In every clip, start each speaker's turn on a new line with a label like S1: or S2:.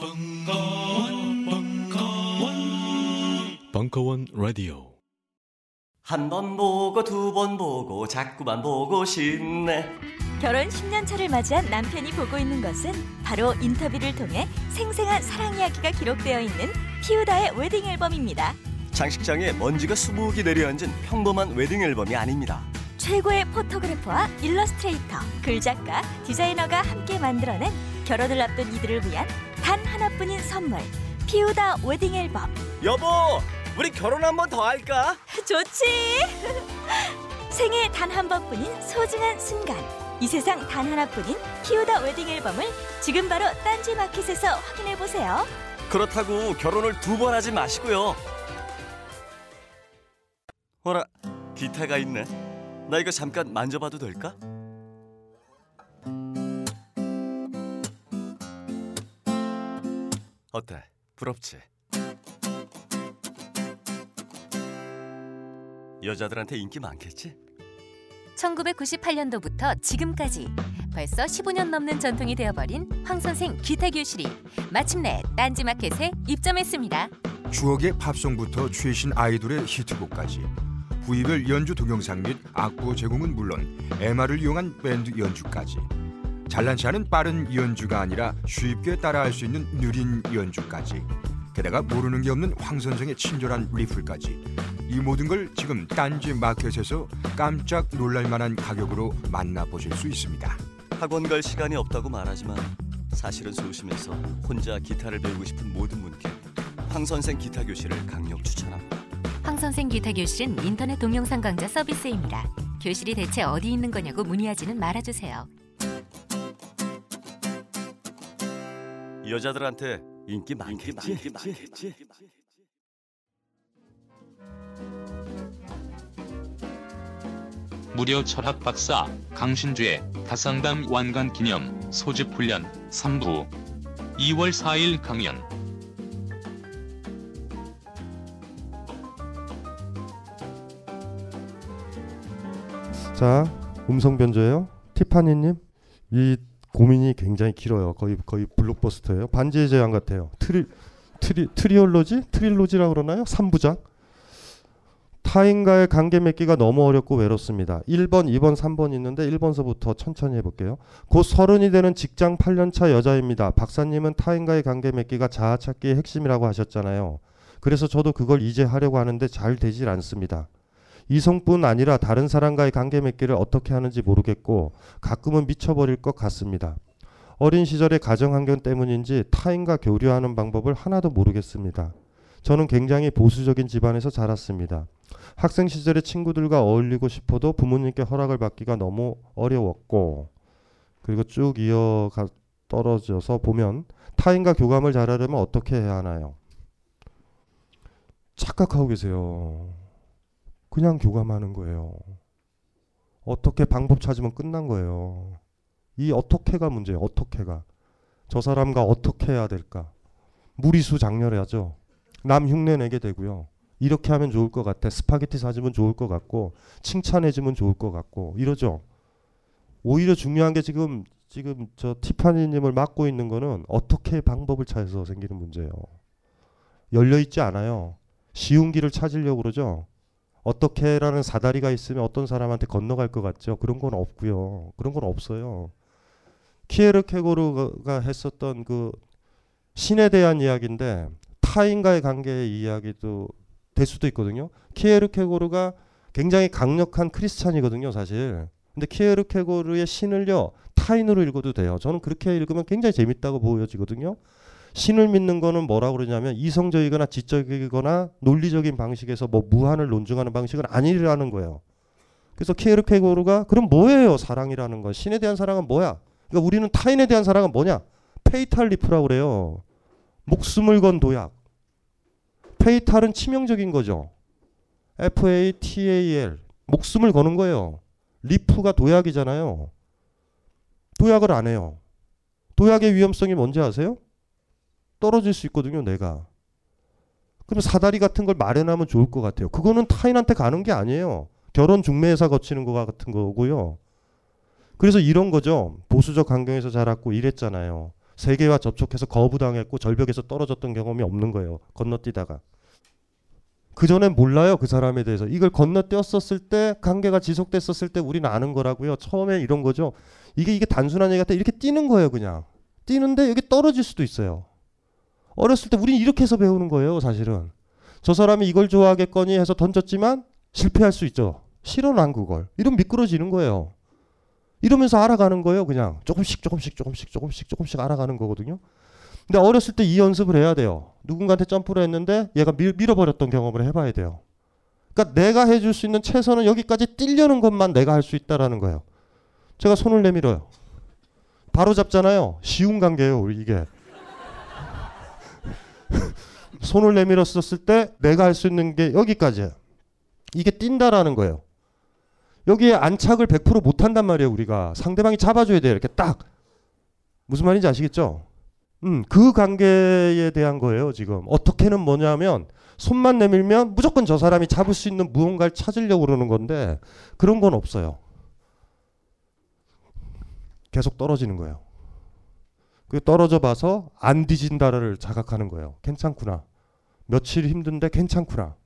S1: 벙커원, 벙커원, 벙커원 라디오.
S2: 한 번 보고 두 번 보고 자꾸만 보고 싶네.
S3: 결혼 10년 차를 맞이한 남편이 보고 있는 것은 바로 인터뷰를 통해 생생한 사랑 이야기가 기록되어 있는 피우다의 웨딩 앨범입니다.
S2: 장식장에 먼지가 수북이 내려앉은 평범한 웨딩 앨범이 아닙니다.
S3: 최고의 포토그래퍼와 일러스트레이터, 글작가, 디자이너가 함께 만들어낸 결혼을 앞둔 이들을 위한 단 하나뿐인 선물. 피우다 웨딩 앨범.
S2: 여보, 우리 결혼 한 번 더 할까?
S3: 좋지. 생애 단 한 번뿐인 소중한 순간. 이 세상 단 하나뿐인 피우다 웨딩 앨범을 지금 바로 딴지 마켓에서 확인해 보세요.
S2: 그렇다고 결혼을 두 번 하지 마시고요. 어라, 기타가 있네. 나 이거 잠깐 만져봐도 될까? 어때? 부럽지? 여자들한테 인기 많겠지?
S4: 1998년도부터 지금까지 벌써 15년 넘는 전통이 되어버린 황선생 기타 교실이 마침내 딴지마켓에 입점했습니다.
S5: 추억의 팝송부터 최신 아이돌의 히트곡까지 부위별 연주 동영상 및 악보 제공은 물론 MR을 이용한 밴드 연주까지 잘난치 않은 빠른 연주가 아니라 쉽게 따라할 수 있는 느린 연주까지 게다가 모르는 게 없는 황 선생의 친절한 리플까지 이 모든 걸 지금 딴지 마켓에서 깜짝 놀랄 만한 가격으로 만나보실 수 있습니다.
S2: 학원 갈 시간이 없다고 말하지만 사실은 소심해서 혼자 기타를 배우고 싶은 모든 분께 황 선생 기타 교실을 강력 추천합니다.
S4: 황 선생 기타 교실은 인터넷 동영상 강좌 서비스입니다. 교실이 대체 어디 있는 거냐고 문의하지는 말아주세요.
S2: 여자들한테 인기 많겠지?
S6: 무료 철학 박사 강신주의 다상담 완간 기념 소집 훈련 3부 2월 4일 강연
S7: 자, 음성 변조예요. 티파니님, 이 고민이 굉장히 길어요. 거의 거의 블록버스터예요. 반지의 제왕 같아요. tri tri triology, trilogy라 그러나요? 3부작. 타인과의 관계 맺기가 너무 어렵고 외롭습니다. 1번, 2번, 3번 있는데 1번서부터 천천히 해볼게요. 곧 서른이 되는 직장 8년차 여자입니다. 박사님은 타인과의 관계 맺기가 자아 찾기의 핵심이라고 하셨잖아요. 그래서 저도 그걸 이제 하려고 하는데 잘 되질 않습니다. 이성뿐 아니라 다른 사람과의 관계 맺기를 어떻게 하는지 모르겠고 가끔은 미쳐버릴 것 같습니다. 어린 시절의 가정 환경 때문인지 타인과 교류하는 방법을 하나도 모르겠습니다. 저는 굉장히 보수적인 집안에서 자랐습니다. 학생 시절에 친구들과 어울리고 싶어도 부모님께 허락을 받기가 너무 어려웠고 그리고 쭉 이어가 떨어져서 보면 타인과 교감을 잘하려면 어떻게 해야 하나요? 착각하고 계세요. 그냥 교감하는 거예요. 어떻게 방법 찾으면 끝난 거예요. 이 어떻게가 문제예요. 어떻게가. 저 사람과 어떻게 해야 될까? 무리수 작렬해야죠. 남 흉내 내게 되고요. 이렇게 하면 좋을 것 같아. 스파게티 사주면 좋을 것 같고 칭찬해주면 좋을 것 같고 이러죠. 오히려 중요한 게 지금 지금 저 티파니님을 막고 있는 거는 어떻게 방법을 찾아서 생기는 문제예요. 열려 있지 않아요. 쉬운 길을 찾으려고 그러죠. 어떻게라는 사다리가 있으면 어떤 사람한테 건너갈 것 같죠. 그런 건 없고요. 그런 건 없어요. 키에르 케고르가 했었던 그 신에 대한 이야기인데 타인과의 관계의 이야기도 될 수도 있거든요. 키에르 케고르가 굉장히 강력한 크리스찬이거든요, 사실. 근데 키에르 케고르의 신을요 타인으로 읽어도 돼요. 저는 그렇게 읽으면 굉장히 재밌다고 보여지거든요. 신을 믿는 거는 뭐라고 그러냐면 이성적이거나 지적이거나 논리적인 방식에서 뭐 무한을 논증하는 방식은 아니라는 거예요. 그래서 키에르케고르가 그럼 뭐예요? 사랑이라는 건 신에 대한 사랑은 뭐야? 그러니까 우리는 타인에 대한 사랑은 뭐냐? Fatal leap라고 그래요. 목숨을 건 도약. Fatal은 치명적인 거죠. F A T A L 목숨을 거는 거예요. Leap가 도약이잖아요. 도약을 안 해요. 도약의 위험성이 뭔지 아세요? 떨어질 수 있거든요, 내가. 그럼 사다리 같은 걸 마련하면 좋을 것 같아요. 그거는 타인한테 가는 게 아니에요. 결혼 중매회사 거치는 거 같은 거고요. 그래서 이런 거죠. 보수적 환경에서 자랐고 이랬잖아요. 세계와 접촉해서 거부당했고 절벽에서 떨어졌던 경험이 없는 거예요. 건너뛰다가. 그 전엔 몰라요 그 사람에 대해서 이걸 건너뛰었었을 때 관계가 지속됐었을 때 우리는 아는 거라고요 처음에 이런 거죠 이게 이게 단순한 얘기 같아 이렇게 뛰는 거예요 그냥 뛰는데 여기 떨어질 수도 있어요 어렸을 때 우린 이렇게 해서 배우는 거예요 사실은 저 사람이 이걸 좋아하겠거니 해서 던졌지만 실패할 수 있죠 안 그걸 이러면 미끄러지는 거예요 이러면서 알아가는 거예요 그냥 조금씩 조금씩 조금씩 조금씩 조금씩 알아가는 거거든요 근데 어렸을 때 이 연습을 해야 돼요. 누군가한테 점프를 했는데 얘가 밀, 밀어버렸던 경험을 해봐야 돼요. 그러니까 내가 해줄 수 있는 최선은 여기까지 뛰려는 것만 내가 할 수 있다라는 거예요. 제가 손을 내밀어요. 바로 잡잖아요. 쉬운 관계예요, 이게. 손을 내밀었었을 때 내가 할 수 있는 게 여기까지예요. 이게 뛴다라는 거예요. 여기에 안착을 100% 못한단 말이에요, 우리가. 상대방이 잡아줘야 돼요, 이렇게 딱. 무슨 말인지 아시겠죠? 음, 그 관계에 대한 거예요, 지금. 어떻게는 뭐냐면, 손만 내밀면 무조건 저 사람이 잡을 수 있는 무언가를 찾으려고 그러는 건데, 그런 건 없어요. 계속 떨어지는 거예요. 그 떨어져 봐서 안 뒤진다를 자각하는 거예요. 괜찮구나. 며칠 힘든데 괜찮구나.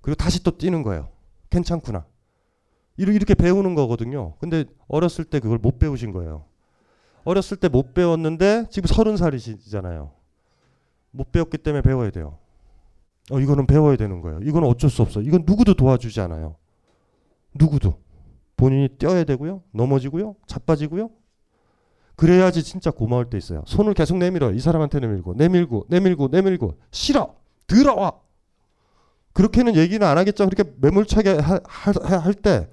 S7: 그리고 다시 또 뛰는 거예요. 괜찮구나. 이렇게 배우는 거거든요. 근데 어렸을 때 그걸 못 배우신 거예요. 어렸을 때 못 배웠는데 지금 서른 살이시잖아요. 못 배웠기 때문에 배워야 돼요. 어, 이거는 배워야 되는 거예요. 이건 어쩔 수 없어. 이건 누구도 도와주지 않아요. 누구도. 본인이 뛰어야 되고요. 넘어지고요. 자빠지고요. 그래야지 진짜 고마울 때 있어요. 손을 계속 내밀어. 이 사람한테 내밀고, 내밀고, 내밀고, 내밀고. 싫어! 들어와! 그렇게는 얘기는 안 하겠죠. 그렇게 매몰차게 할 때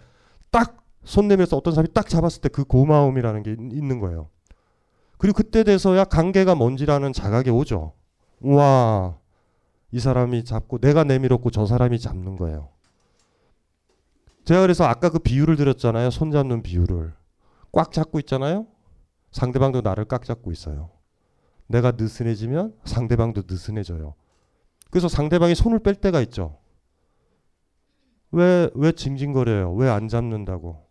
S7: 딱 손 내밀어서 어떤 사람이 딱 잡았을 때 그 고마움이라는 게 있는 거예요. 그리고 그때 돼서야 관계가 뭔지라는 자각이 오죠. 우와, 이 사람이 잡고 내가 내밀었고 저 사람이 잡는 거예요. 제가 그래서 아까 그 비유를 드렸잖아요. 손 잡는 비유를. 꽉 잡고 있잖아요. 상대방도 나를 꽉 잡고 있어요. 내가 느슨해지면 상대방도 느슨해져요. 그래서 상대방이 손을 뺄 때가 있죠. 왜, 왜 징징거려요? 왜 안 잡는다고?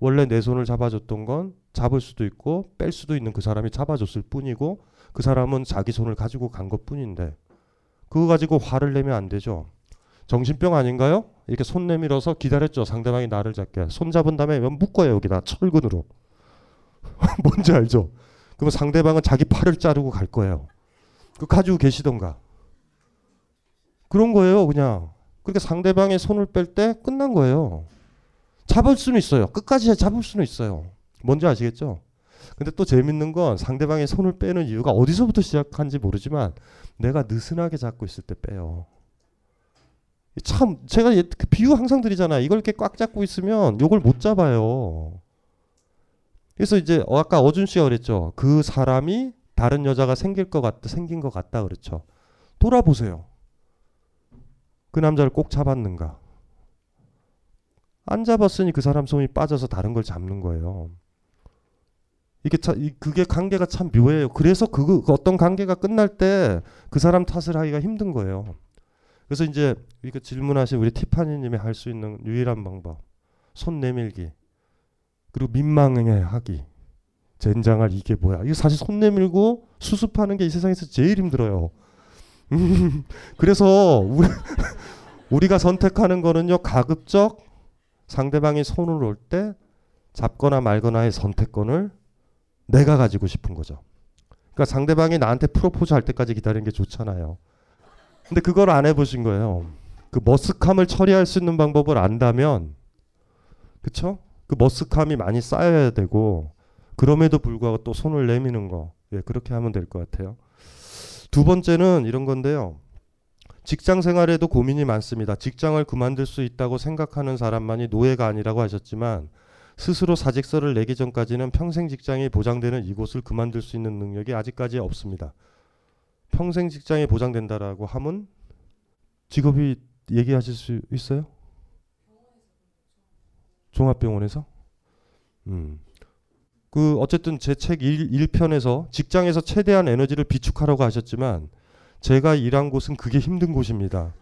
S7: 원래 내 손을 잡아줬던 건 잡을 수도 있고 뺄 수도 있는 그 사람이 잡아줬을 뿐이고 그 사람은 자기 손을 가지고 간 것 뿐인데 그거 가지고 화를 내면 안 되죠. 정신병 아닌가요? 이렇게 손 내밀어서 기다렸죠. 상대방이 나를 잡게. 손 잡은 다음에 묶어요. 여기다 철근으로. 뭔지 알죠? 그러면 상대방은 자기 팔을 자르고 갈 거예요. 그 가지고 계시던가. 그런 거예요. 그냥. 그렇게 상대방의 손을 뺄 때 끝난 거예요. 잡을 수는 있어요. 끝까지 잡을 수는 있어요. 뭔지 아시겠죠? 근데 또 재밌는 건 상대방의 손을 빼는 이유가 어디서부터 시작한지 모르지만 내가 느슨하게 잡고 있을 때 빼요. 참 제가 그 비유 항상 드리잖아요. 이걸 이렇게 꽉 잡고 있으면 요걸 못 잡아요. 그래서 이제 아까 어준 씨가 그랬죠. 그 사람이 다른 여자가 생길 것 같다, 생긴 것 같다 그렇죠. 돌아보세요. 그 남자를 꼭 잡았는가? 안 잡았으니 그 사람 손이 빠져서 다른 걸 잡는 거예요. 이게 참 그게 관계가 참 묘해요. 그래서 그, 그 어떤 관계가 끝날 때 그 사람 탓을 하기가 힘든 거예요. 그래서 이제 이거 질문하신 우리 티파니님이 할 수 있는 유일한 방법 손 내밀기 그리고 민망해 하기 젠장할 이게 뭐야? 이거 사실 손 내밀고 수습하는 게 이 세상에서 제일 힘들어요. 그래서 우리 우리가 선택하는 거는요 가급적 상대방이 손을 올 때 잡거나 말거나의 선택권을 내가 가지고 싶은 거죠. 그러니까 상대방이 나한테 프로포즈 할 때까지 기다리는 게 좋잖아요. 근데 그걸 안 해보신 거예요. 그 머쓱함을 처리할 수 있는 방법을 안다면, 그쵸? 그 머쓱함이 많이 쌓여야 되고, 그럼에도 불구하고 또 손을 내미는 거, 예, 그렇게 하면 될 것 같아요. 두 번째는 이런 건데요. 직장 생활에도 고민이 많습니다. 직장을 그만둘 수 있다고 생각하는 사람만이 노예가 아니라고 하셨지만 스스로 사직서를 내기 전까지는 평생 직장이 보장되는 이곳을 그만둘 수 있는 능력이 아직까지 없습니다. 평생 직장이 보장된다라고 하면 직업이 얘기하실 수 있어요? 종합병원에서? 음. 그 어쨌든 제 책 1편에서 직장에서 최대한 에너지를 비축하라고 하셨지만 제가 일한 곳은 그게 힘든 곳입니다.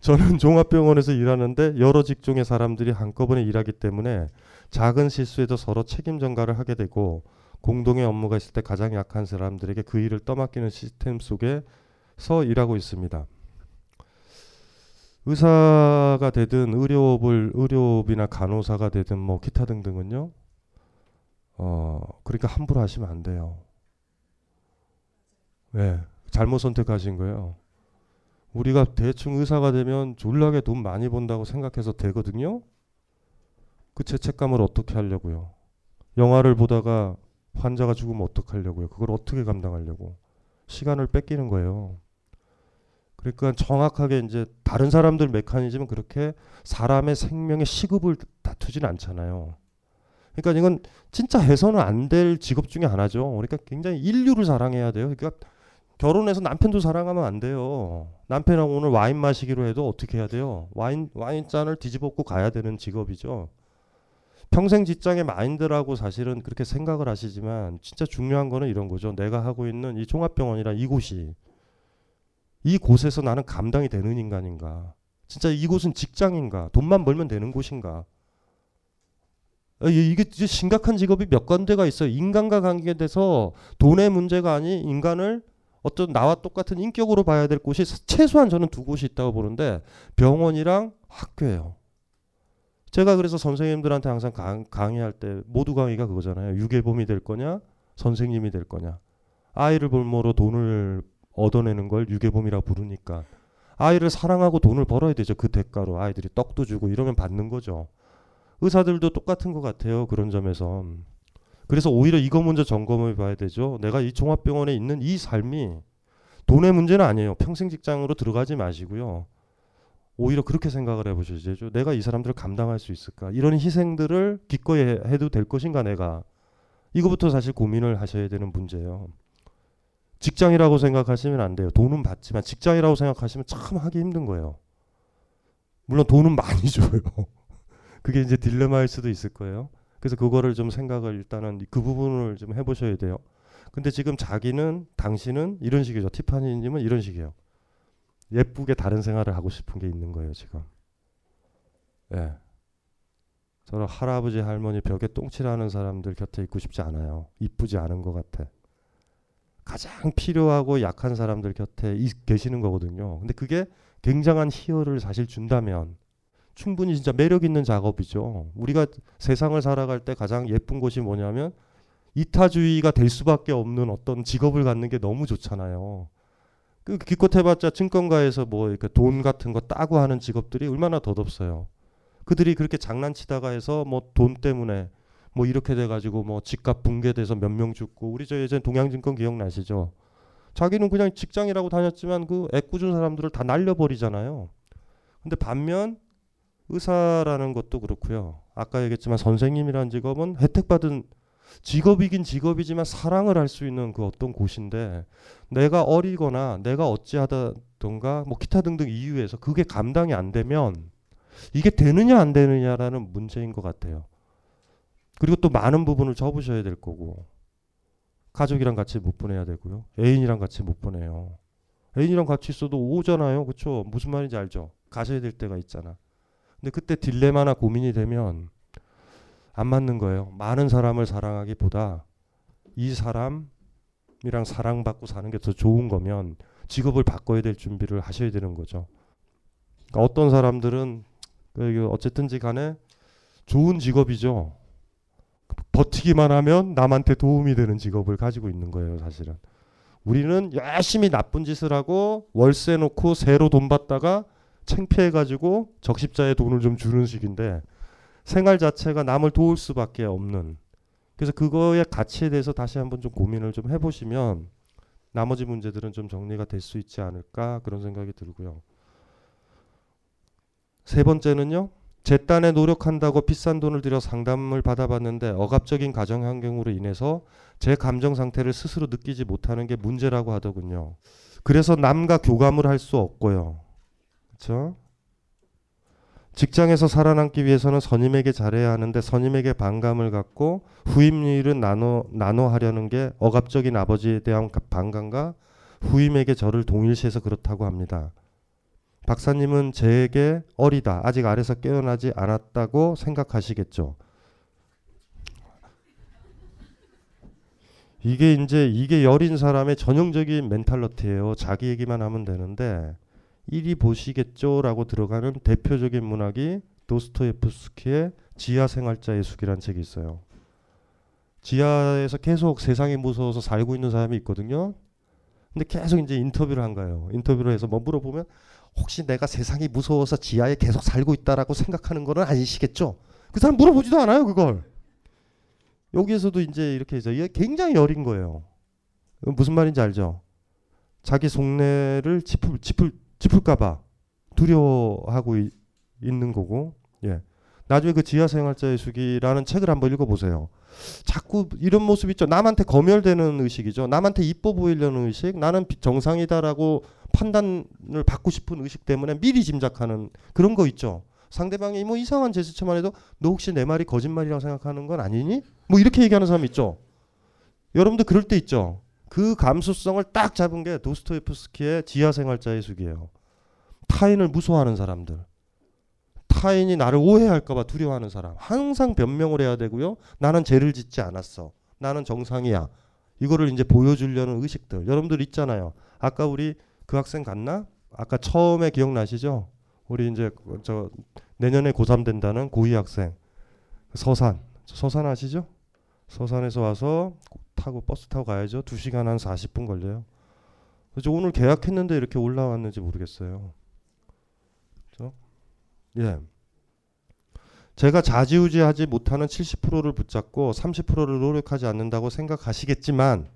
S7: 저는 종합병원에서 일하는데 여러 직종의 사람들이 한꺼번에 일하기 때문에 작은 실수에도 서로 책임 전가를 하게 되고 공동의 업무가 있을 때 가장 약한 사람들에게 그 일을 떠맡기는 시스템 속에서 일하고 있습니다. 의사가 되든 의료업을 의료업이나 간호사가 되든 뭐 기타 등등은요. 어 그러니까 함부로 하시면 안 돼요. 네, 잘못 선택하신 거예요. 우리가 대충 의사가 되면 졸라게 돈 많이 번다고 생각해서 되거든요. 그 죄책감을 어떻게 하려고요? 영화를 보다가 환자가 죽으면 어떡하려고요? 그걸 어떻게 감당하려고? 시간을 뺏기는 거예요. 그러니까 정확하게 이제 다른 사람들 메커니즘은 그렇게 사람의 생명의 시급을 다투진 않잖아요. 그러니까 이건 진짜 해서는 안 될 직업 중에 하나죠. 그러니까 굉장히 인류를 사랑해야 돼요. 그러니까 결혼해서 남편도 사랑하면 안 돼요. 남편하고 오늘 와인 마시기로 해도 어떻게 해야 돼요? 와인 와인 잔을 뒤집어고 가야 되는 직업이죠. 평생 직장의 마인드라고 사실은 그렇게 생각을 하시지만 진짜 중요한 거는 이런 거죠. 내가 하고 있는 이 종합병원이란 이곳이 이 곳에서 나는 감당이 되는 인간인가? 진짜 이곳은 직장인가? 돈만 벌면 되는 곳인가? 아, 이게 심각한 직업이 몇 군데가 있어요. 인간과 관계돼서 돈의 문제가 아닌 인간을 어떤 나와 똑같은 인격으로 봐야 될 곳이 최소한 저는 두 곳이 있다고 보는데 병원이랑 학교예요. 제가 그래서 선생님들한테 항상 강, 강의할 때 모두 강의가 그거잖아요. 유괴범이 될 거냐, 선생님이 될 거냐. 아이를 볼모로 돈을 얻어내는 걸 유괴범이라 부르니까 아이를 사랑하고 돈을 벌어야 되죠. 그 대가로 아이들이 떡도 주고 이러면 받는 거죠. 의사들도 똑같은 것 같아요. 그런 점에서. 그래서 오히려 이거 먼저 점검해 봐야 되죠. 내가 이 종합병원에 있는 이 삶이 돈의 문제는 아니에요. 평생 직장으로 들어가지 마시고요. 오히려 그렇게 생각을 해보셔야죠. 내가 이 사람들을 감당할 수 있을까? 이런 희생들을 기꺼이 해도 될 것인가 내가? 이거부터 사실 고민을 하셔야 되는 문제예요. 직장이라고 생각하시면 안 돼요. 돈은 받지만 직장이라고 생각하시면 참 하기 힘든 거예요. 물론 돈은 많이 줘요. 그게 이제 딜레마일 수도 있을 거예요. 그래서 그거를 좀 생각을 일단은 그 부분을 좀 해보셔야 돼요. 근데 지금 자기는 당신은 이런 식이죠. 티파니님은 이런 식이에요. 예쁘게 다른 생활을 하고 싶은 게 있는 거예요 지금. 예. 저는 할아버지 할머니 벽에 똥칠하는 사람들 곁에 있고 싶지 않아요. 이쁘지 않은 것 같아. 가장 필요하고 약한 사람들 곁에 있, 계시는 거거든요. 근데 그게 굉장한 희열을 사실 준다면 충분히 진짜 매력 있는 작업이죠. 우리가 세상을 살아갈 때 가장 예쁜 것이 뭐냐면 이타주의가 될 수밖에 없는 어떤 직업을 갖는 게 너무 좋잖아요. 그 기껏 해봤자 증권가에서 뭐 이렇게 돈 같은 거 따고 하는 직업들이 얼마나 덧없어요. 그들이 그렇게 장난치다가 해서 뭐 돈 때문에 뭐 이렇게 돼가지고 뭐 집값 붕괴돼서 몇 명 죽고 우리 저 예전 동양증권 기억나시죠? 자기는 그냥 직장이라고 다녔지만 그 애꿎은 사람들을 다 날려버리잖아요. 근데 반면 의사라는 것도 그렇고요. 아까 얘기했지만 선생님이라는 직업은 혜택받은 직업이긴 직업이지만 사랑을 할 수 있는 그 어떤 곳인데 내가 어리거나 내가 어찌하다던가 뭐 기타 등등 이유에서 그게 감당이 안 되면 이게 되느냐 안 되느냐라는 문제인 것 같아요. 그리고 또 많은 부분을 접으셔야 될 거고 가족이랑 같이 못 보내야 되고요. 애인이랑 같이 못 보내요. 애인이랑 같이 있어도 오잖아요. 그렇죠? 무슨 말인지 알죠? 가셔야 될 때가 있잖아. 근데 그때 딜레마나 고민이 되면 안 맞는 거예요. 많은 사람을 사랑하기보다 이 사람이랑 사랑받고 사는 게 더 좋은 거면 직업을 바꿔야 될 준비를 하셔야 되는 거죠. 그러니까 어떤 사람들은 그 어쨌든지 간에 좋은 직업이죠. 버티기만 하면 남한테 도움이 되는 직업을 가지고 있는 거예요, 사실은. 우리는 열심히 나쁜 짓을 하고 월세 놓고 새로 돈 받다가 창피해 가지고 적십자에 돈을 좀 주는 식인데 생활 자체가 남을 도울 수밖에 없는 그래서 그거의 가치에 대해서 다시 한번 좀 고민을 좀 해보시면 나머지 문제들은 좀 정리가 될 수 있지 않을까 그런 생각이 들고요. 세 번째는요. 재단에 노력한다고 비싼 돈을 들여 상담을 받아봤는데 억압적인 가정 환경으로 인해서 제 감정 상태를 스스로 느끼지 못하는 게 문제라고 하더군요. 그래서 남과 교감을 할 수 없고요. 그렇죠? 직장에서 살아남기 위해서는 선임에게 잘해야 하는데 선임에게 반감을 갖고 후임일은 나눠 나눠 하려는 게 억압적인 아버지에 대한 반감과 후임에게 저를 동일시해서 그렇다고 합니다. 박사님은 제게 어리다. 아직 아래서 깨어나지 않았다고 생각하시겠죠. 이게 이제 이게 여린 사람의 전형적인 멘탈러티예요. 자기 얘기만 하면 되는데 이리 보시겠죠라고 들어가는 대표적인 문학이 도스토예프스키의 지하 생활자의 숙이라는 책이 있어요. 지하에서 계속 세상이 무서워서 살고 있는 사람이 있거든요. 근데 계속 이제 인터뷰를 한 거예요. 인터뷰를 해서 뭐 물어보면 혹시 내가 세상이 무서워서 지하에 계속 살고 있다라고 생각하는 거는 아니시겠죠? 그 사람 물어보지도 않아요, 그걸. 여기에서도 이제 이렇게 해서 굉장히 여린 거예요. 무슨 말인지 알죠? 자기 속내를 짚을 짚을 짚을까봐 두려워하고 이, 있는 거고, 예. 나중에 그 지하 생활자의 수기라는 책을 한번 읽어보세요. 자꾸 이런 모습 있죠. 남한테 검열되는 의식이죠. 남한테 이뻐 보이려는 의식, 나는 정상이다라고 판단을 받고 싶은 의식 때문에 미리 짐작하는 그런 거 있죠. 상대방이 뭐 이상한 제스처만 해도 너 혹시 내 말이 거짓말이라고 생각하는 건 아니니? 뭐 이렇게 얘기하는 사람 있죠. 여러분도 그럴 때 있죠. 그 감수성을 딱 잡은 게 도스토예프스키의 지하생활자의 숙이에요. 타인을 무서워하는 사람들. 타인이 나를 오해할까봐 두려워하는 사람. 항상 변명을 해야 되고요. 나는 죄를 짓지 않았어. 나는 정상이야. 이거를 이제 보여주려는 의식들. 여러분들 있잖아요. 아까 우리 그 학생 갔나? 아까 처음에 기억나시죠? 우리 이제 저 내년에 고3 된다는 고2 학생. 서산. 서산 아시죠? 서산에서 와서 타고 버스 타고 가야죠. 2시간 한 40분 걸려요. 그래서 오늘 계약했는데 이렇게 올라왔는지 모르겠어요. 그렇죠? 예. 제가 좌지우지하지 못하는 70%를 붙잡고 30%를 노력하지 않는다고 생각하시겠지만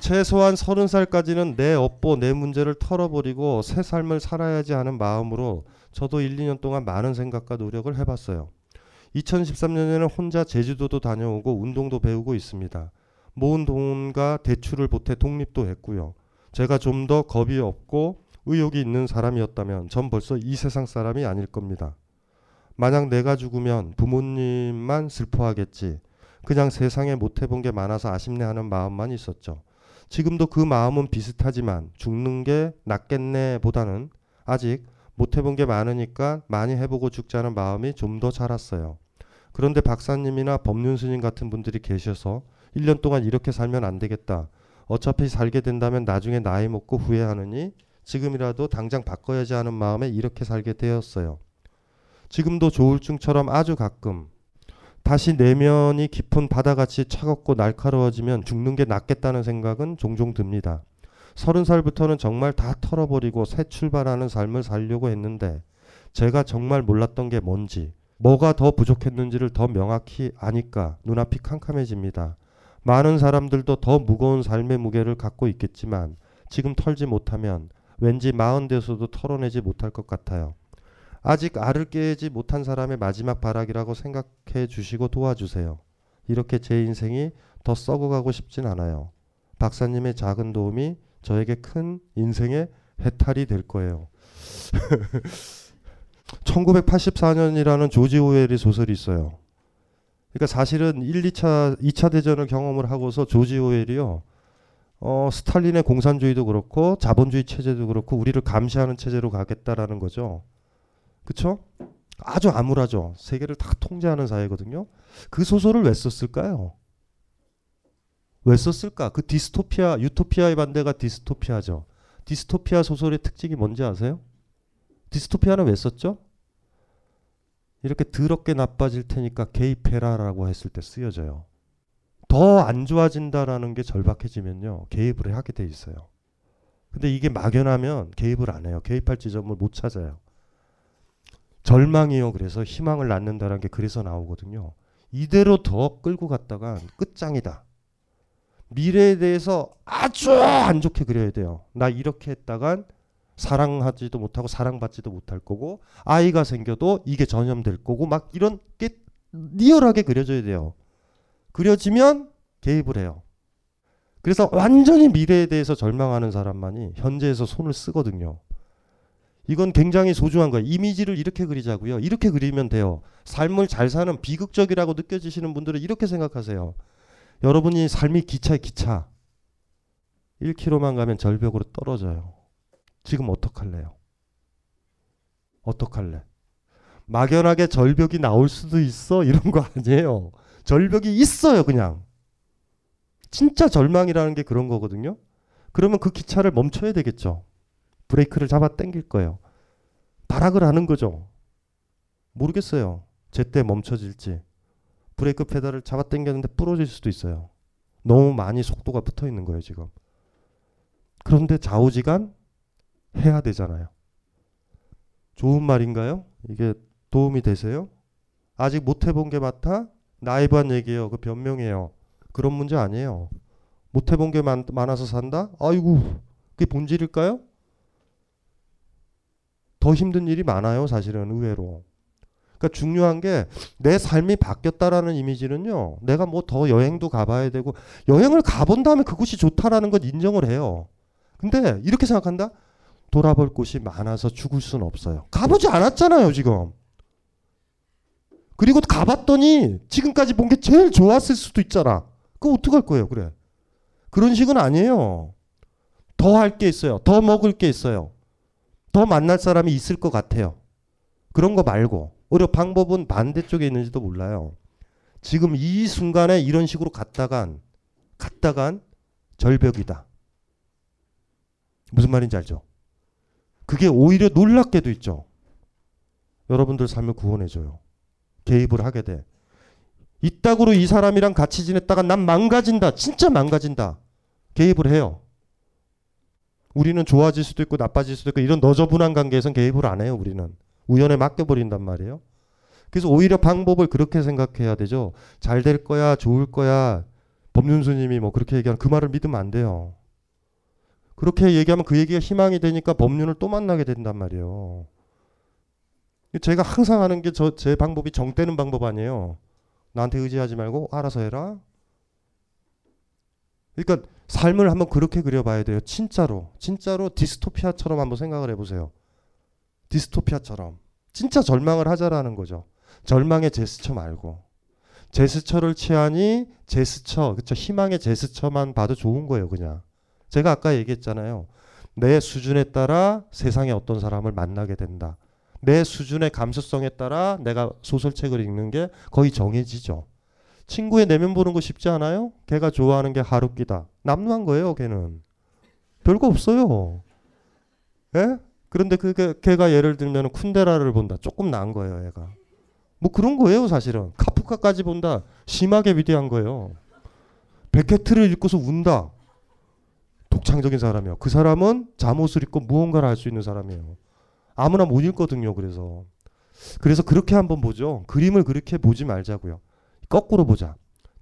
S7: 최소한 30살까지는 내 업보 내 문제를 털어버리고 새 삶을 살아야지 하는 마음으로 저도 1, 2년 동안 많은 생각과 노력을 해봤어요. 2013년에는 혼자 제주도도 다녀오고 운동도 배우고 있습니다. 모은 돈과 대출을 보태 독립도 했고요. 제가 좀 더 겁이 없고 의욕이 있는 사람이었다면 전 벌써 이 세상 사람이 아닐 겁니다. 만약 내가 죽으면 부모님만 슬퍼하겠지. 그냥 세상에 못 해본 게 많아서 아쉽네 하는 마음만 있었죠. 지금도 그 마음은 비슷하지만 죽는 게 낫겠네 보다는 아직 못 해본 게 많으니까 많이 해보고 죽자는 마음이 좀 더 자랐어요. 그런데 박사님이나 법륜 스님 같은 분들이 계셔서 1년 동안 이렇게 살면 안 되겠다. 어차피 살게 된다면 나중에 나이 먹고 후회하느니 지금이라도 당장 바꿔야지 하는 마음에 이렇게 살게 되었어요. 지금도 조울증처럼 아주 가끔 다시 내면이 깊은 바다같이 차갑고 날카로워지면 죽는 게 낫겠다는 생각은 종종 듭니다. 서른 살부터는 정말 다 털어버리고 새 출발하는 삶을 살려고 했는데 제가 정말 몰랐던 게 뭔지 뭐가 더 부족했는지를 더 명확히 아니까 눈앞이 캄캄해집니다. 많은 사람들도 더 무거운 삶의 무게를 갖고 있겠지만 지금 털지 못하면 왠지 마흔 돼서도 털어내지 못할 것 같아요. 아직 알을 깨지 못한 사람의 마지막 발악이라고 생각해 주시고 도와주세요. 이렇게 제 인생이 더 썩어가고 싶진 않아요. 박사님의 작은 도움이 저에게 큰 인생의 해탈이 될 거예요. 1984년이라는 조지 오웰의 소설이 있어요. 그러니까 사실은 1, 2차, 2차 대전을 경험을 하고서 조지 오웰이요. 어, 스탈린의 공산주의도 그렇고 자본주의 체제도 그렇고 우리를 감시하는 체제로 가겠다라는 거죠. 그쵸? 아주 암울하죠. 세계를 다 통제하는 사회거든요. 그 소설을 왜 썼을까요? 왜 썼을까? 그 디스토피아, 유토피아의 반대가 디스토피아죠. 디스토피아 소설의 특징이 뭔지 아세요? 디스토피아는 왜 썼죠? 이렇게 더럽게 나빠질 테니까 개입해라라고 했을 때 쓰여져요. 더 안 좋아진다라는 게 절박해지면요. 개입을 하게 돼 있어요. 근데 이게 막연하면 개입을 안 해요. 개입할 지점을 못 찾아요. 절망이요. 그래서 희망을 낳는다는 게 그래서 나오거든요. 이대로 더 끌고 갔다가 끝장이다. 미래에 대해서 아주 안 좋게 그려야 돼요. 나 이렇게 했다간 사랑하지도 못하고 사랑받지도 못할 거고 아이가 생겨도 이게 전염될 거고 막 이런 게 리얼하게 그려져야 돼요. 그려지면 개입을 해요. 그래서 완전히 미래에 대해서 절망하는 사람만이 현재에서 손을 쓰거든요. 이건 굉장히 소중한 거예요. 이미지를 이렇게 그리자고요. 이렇게 그리면 돼요. 삶을 잘 사는 비극적이라고 느껴지시는 분들은 이렇게 생각하세요. 여러분이 삶이 기차에 기차. 1km만 가면 절벽으로 떨어져요. 지금 어떡할래요? 어떡할래? 막연하게 절벽이 나올 수도 있어 이런 거 아니에요. 절벽이 있어요, 그냥. 진짜 절망이라는 게 그런 거거든요. 그러면 그 기차를 멈춰야 되겠죠. 브레이크를 잡아 당길 거예요. 발악을 하는 거죠. 모르겠어요. 제때 멈춰질지. 브레이크 페달을 잡아 당겼는데 부러질 수도 있어요. 너무 많이 속도가 붙어 있는 거예요, 지금. 그런데 좌우지간 해야 되잖아요. 좋은 말인가요? 이게 도움이 되세요? 아직 못 해본 게 많다? 나이브한 얘기예요. 그 변명이에요. 그런 문제 아니에요. 못 해본 게 많, 많아서 산다? 아이고, 그게 본질일까요? 더 힘든 일이 많아요, 사실은 의외로. 그러니까 중요한 게 내 삶이 바뀌었다라는 이미지는요. 내가 뭐 더 여행도 가봐야 되고 여행을 가본 다음에 그곳이 좋다라는 건 인정을 해요. 근데 이렇게 생각한다. 돌아볼 곳이 많아서 죽을 수는 없어요. 가보지 않았잖아요, 지금. 그리고 가봤더니 지금까지 본 게 제일 좋았을 수도 있잖아. 그거 어떡할 거예요, 그래. 그런 식은 아니에요. 더 할 게 있어요. 더 먹을 게 있어요. 더 만날 사람이 있을 것 같아요. 그런 거 말고. 오히려 방법은 반대쪽에 있는지도 몰라요. 지금 이 순간에 이런 식으로 갔다간, 갔다간 절벽이다. 무슨 말인지 알죠? 그게 오히려 놀랍게도 있죠. 여러분들 삶을 구원해줘요. 개입을 하게 돼. 이따구로 이 사람이랑 같이 지냈다가 난 망가진다. 진짜 망가진다. 개입을 해요. 우리는 좋아질 수도 있고 나빠질 수도 있고 이런 너저분한 관계에선 개입을 안 해요. 우리는. 우연에 맡겨버린단 말이에요. 그래서 오히려 방법을 그렇게 생각해야 되죠. 잘 될 거야, 좋을 거야. 법륜스님이 뭐 그렇게 얘기하는 그 말을 믿으면 안 돼요. 그렇게 얘기하면 그 얘기가 희망이 되니까 법륜을 또 만나게 된단 말이에요. 제가 항상 하는 게 저 제 방법이 정 떼는 방법 아니에요. 나한테 의지하지 말고 알아서 해라. 그러니까 삶을 한번 그렇게 그려봐야 돼요. 진짜로. 진짜로 디스토피아처럼 한번 생각을 해보세요. 디스토피아처럼. 진짜 절망을 하자라는 거죠. 절망의 제스처 말고. 제스처를 취하니 제스처, 그쵸 희망의 제스처만 봐도 좋은 거예요, 그냥. 제가 아까 얘기했잖아요. 내 수준에 따라 세상에 어떤 사람을 만나게 된다. 내 수준의 감수성에 따라 내가 소설책을 읽는 게 거의 정해지죠. 친구의 내면 보는 거 쉽지 않아요? 걔가 좋아하는 게 하루끼다. 남루한 거예요, 걔는. 별거 없어요. 예? 그런데 그게 걔가 예를 들면 쿤데라를 본다. 조금 나은 거예요, 얘가. 뭐 그런 거예요, 사실은. 카프카까지 본다. 심하게 위대한 거예요. 베케트를 읽고서 운다. 독창적인 사람이요. 그 사람은 잠옷을 입고 무언가를 할 수 있는 사람이에요. 아무나 못 읽거든요. 그래서 그래서 그렇게 한번 보죠. 그림을 그렇게 보지 말자고요. 거꾸로 보자.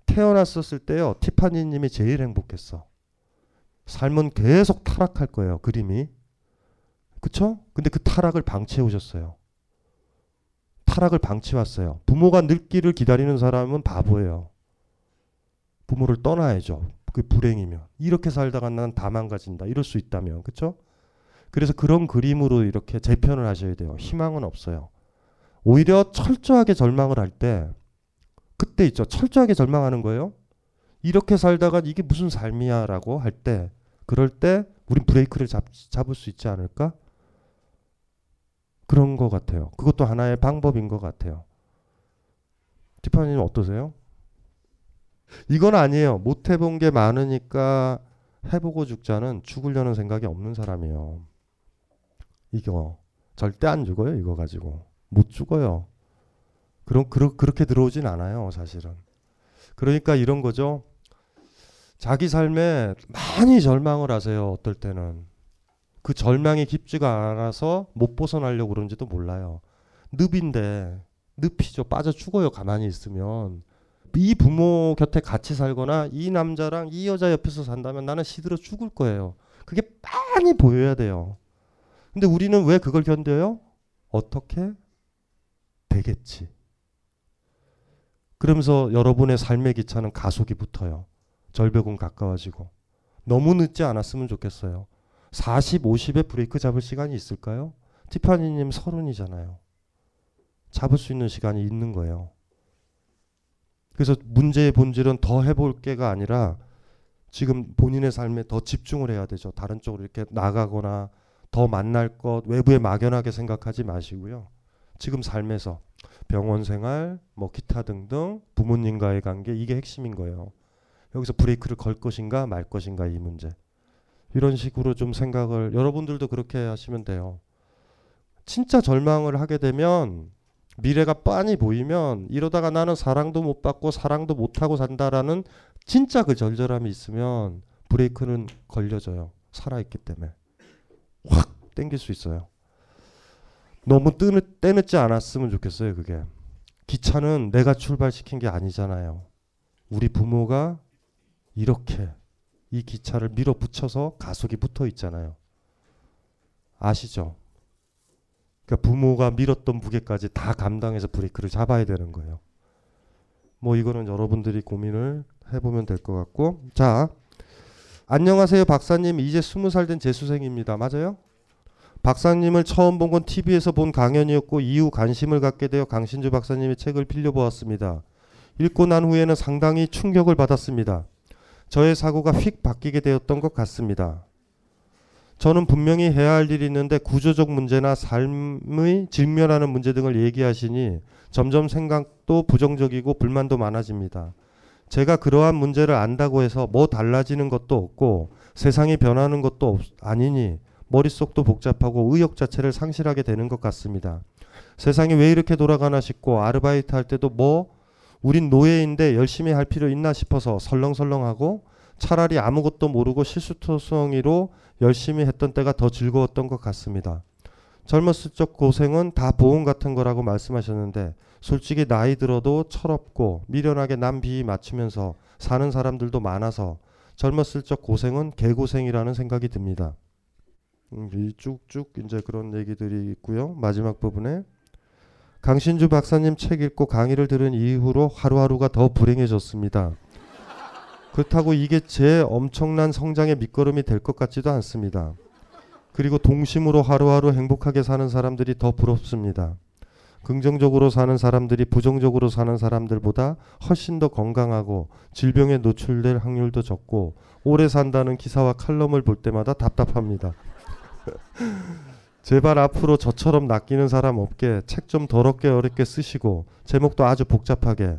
S7: 태어났었을 때요. 티파니 님이 제일 행복했어. 삶은 계속 타락할 거예요. 그림이. 그쵸? 근데 그 타락을 방치해 오셨어요. 타락을 방치해 왔어요. 부모가 늙기를 기다리는 사람은 바보예요. 부모를 떠나야죠. 그 불행이면. 이렇게 살다가 난 다 망가진다. 이럴 수 있다면. 그쵸? 그래서 그런 그림으로 이렇게 재편을 하셔야 돼요. 희망은 없어요. 오히려 철저하게 절망을 할 때 그때 있죠. 철저하게 절망하는 거예요. 이렇게 살다가 이게 무슨 삶이야라고 할 때 그럴 때 우린 브레이크를 잡, 잡을 수 있지 않을까? 그런 것 같아요. 그것도 하나의 방법인 것 같아요. 티파니는 어떠세요? 이건 아니에요. 못 해본 게 많으니까 해보고 죽자는 죽으려는 생각이 없는 사람이에요. 이거 절대 안 죽어요. 이거 가지고 못 죽어요. 그럼 그러, 그렇게 들어오진 않아요. 사실은. 그러니까 이런 거죠. 자기 삶에 많이 절망을 하세요. 어떨 때는 그 절망이 깊지가 않아서 못 벗어나려고 그런지도 몰라요. 늪인데 늪이죠. 빠져 죽어요. 가만히 있으면. 이 부모 곁에 같이 살거나 이 남자랑 이 여자 옆에서 산다면 나는 시들어 죽을 거예요. 그게 빤히 보여야 돼요. 근데 우리는 왜 그걸 견뎌요? 어떻게 되겠지. 그러면서 여러분의 삶의 기차는 가속이 붙어요. 절벽은 가까워지고. 너무 늦지 않았으면 좋겠어요. 40, 50에 브레이크 잡을 시간이 있을까요? 티파니님 서른이잖아요. 잡을 수 있는 시간이 있는 거예요. 그래서 문제의 본질은 더 해볼 게가 아니라 지금 본인의 삶에 더 집중을 해야 되죠. 다른 쪽으로 이렇게 나가거나 더 만날 것 외부에 막연하게 생각하지 마시고요. 지금 삶에서 병원 생활, 뭐 기타 등등 부모님과의 관계 이게 핵심인 거예요. 여기서 브레이크를 걸 것인가 말 것인가 이 문제. 이런 식으로 좀 생각을 여러분들도 그렇게 하시면 돼요. 진짜 절망을 하게 되면 미래가 빤히 보이면 이러다가 나는 사랑도 못 받고 사랑도 못 하고 산다라는 진짜 그 절절함이 있으면 브레이크는 걸려져요. 살아있기 때문에 확 땡길 수 있어요. 너무 뜨느, 때늦지 않았으면 좋겠어요. 그게 기차는 내가 출발시킨 게 아니잖아요. 우리 부모가 이렇게 이 기차를 밀어붙여서 가속이 붙어 있잖아요. 아시죠? 그러니까 부모가 밀었던 무게까지 다 감당해서 브레이크를 잡아야 되는 거예요. 뭐 이거는 여러분들이 고민을 해보면 될 것 같고 자 안녕하세요 박사님 이제 스무 살 된 재수생입니다 맞아요? 박사님을 처음 본 건 TV에서 본 강연이었고 이후 관심을 갖게 되어 강신주 박사님의 책을 빌려보았습니다. 읽고 난 후에는 상당히 충격을 받았습니다. 저의 사고가 휙 바뀌게 되었던 것 같습니다. 저는 분명히 해야 할 일이 있는데 구조적 문제나 삶의 직면하는 문제 등을 얘기하시니 점점 생각도 부정적이고 불만도 많아집니다. 제가 그러한 문제를 안다고 해서 뭐 달라지는 것도 없고 세상이 변하는 것도 없, 아니니 머릿속도 복잡하고 의욕 자체를 상실하게 되는 것 같습니다. 세상이 왜 이렇게 돌아가나 싶고 아르바이트 할 때도 뭐 우린 노예인데 열심히 할 필요 있나 싶어서 설렁설렁하고 차라리 아무것도 모르고 실수토성이로 열심히 했던 때가 더 즐거웠던 것 같습니다. 젊었을 적 고생은 다 보험 같은 거라고 말씀하셨는데 솔직히 나이 들어도 철없고 미련하게 남 비위 맞추면서 사는 사람들도 많아서 젊었을 적 고생은 개고생이라는 생각이 듭니다. 음, 이 쭉쭉 이제 그런 얘기들이 있고요. 마지막 부분에 강신주 박사님 책 읽고 강의를 들은 이후로 하루하루가 더 불행해졌습니다. 그렇다고 이게 제 엄청난 성장의 밑거름이 될 것 같지도 않습니다. 그리고 동심으로 하루하루 행복하게 사는 사람들이 더 부럽습니다. 긍정적으로 사는 사람들이 부정적으로 사는 사람들보다 훨씬 더 건강하고 질병에 노출될 확률도 적고 오래 산다는 기사와 칼럼을 볼 때마다 답답합니다. 제발 앞으로 저처럼 낚이는 사람 없게 책 좀 더럽게 어렵게 쓰시고 제목도 아주 복잡하게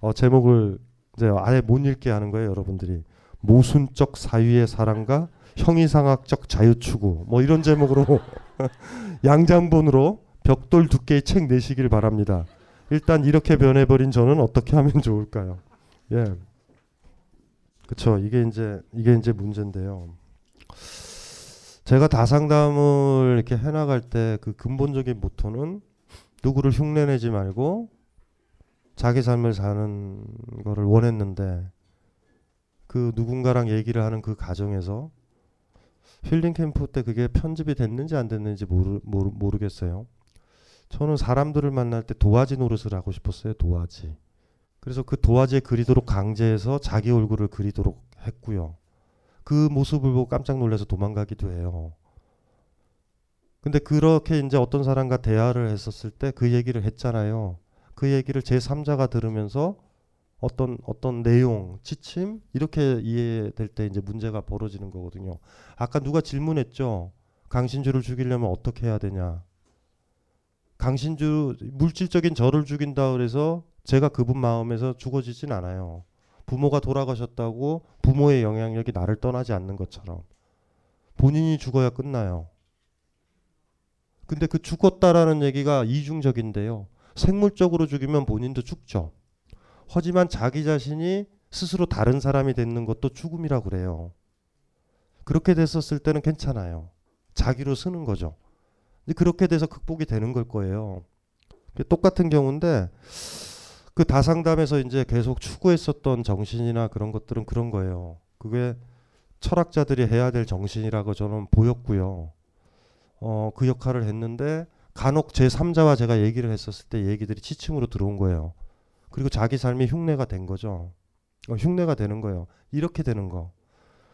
S7: 어, 제목을 이제 아예 못 읽게 하는 거예요, 여러분들이. 모순적 사유의 사랑과 형이상학적 자유추구 뭐 이런 제목으로 양장본으로 벽돌 두께의 책 내시길 바랍니다. 일단 이렇게 변해버린 저는 어떻게 하면 좋을까요? 예, 그렇죠. 이게 이제 이게 이제 문제인데요. 제가 다상담을 이렇게 해나갈 때 그 근본적인 모토는 누구를 흉내내지 말고 자기 삶을 사는 거를 원했는데 그 누군가랑 얘기를 하는 그 과정에서 힐링 캠프 때 그게 편집이 됐는지 안 됐는지 모르, 모르, 모르겠어요. 저는 사람들을 만날 때 도화지 노릇을 하고 싶었어요. 도화지. 그래서 그 도화지에 그리도록 강제해서 자기 얼굴을 그리도록 했고요. 그 모습을 보고 깜짝 놀라서 도망가기도 해요. 근데 그렇게 이제 어떤 사람과 대화를 했었을 때 그 얘기를 했잖아요. 그 얘기를 제3자가 들으면서 어떤 어떤 내용, 지침 이렇게 이해될 때 이제 문제가 벌어지는 거거든요. 아까 누가 질문했죠. 강신주를 죽이려면 어떻게 해야 되냐? 강신주 물질적인 저를 죽인다 그래서 제가 그분 마음에서 죽어지진 않아요. 부모가 돌아가셨다고 부모의 영향력이 나를 떠나지 않는 것처럼 본인이 죽어야 끝나요. 근데 그 죽었다라는 얘기가 이중적인데요. 생물적으로 죽이면 본인도 죽죠. 하지만 자기 자신이 스스로 다른 사람이 되는 것도 죽음이라고 그래요. 그렇게 됐었을 때는 괜찮아요. 자기로 쓰는 거죠. 그렇게 돼서 극복이 되는 걸 거예요. 똑같은 경우인데 그 다상담에서 이제 계속 추구했었던 정신이나 그런 것들은 그런 거예요. 그게 철학자들이 해야 될 정신이라고 저는 보였고요. 어, 그 역할을 했는데 간혹 제 3자와 제가 얘기를 했었을 때 얘기들이 지침으로 들어온 거예요. 그리고 자기 삶이 흉내가 된 거죠. 어, 흉내가 되는 거예요. 이렇게 되는 거.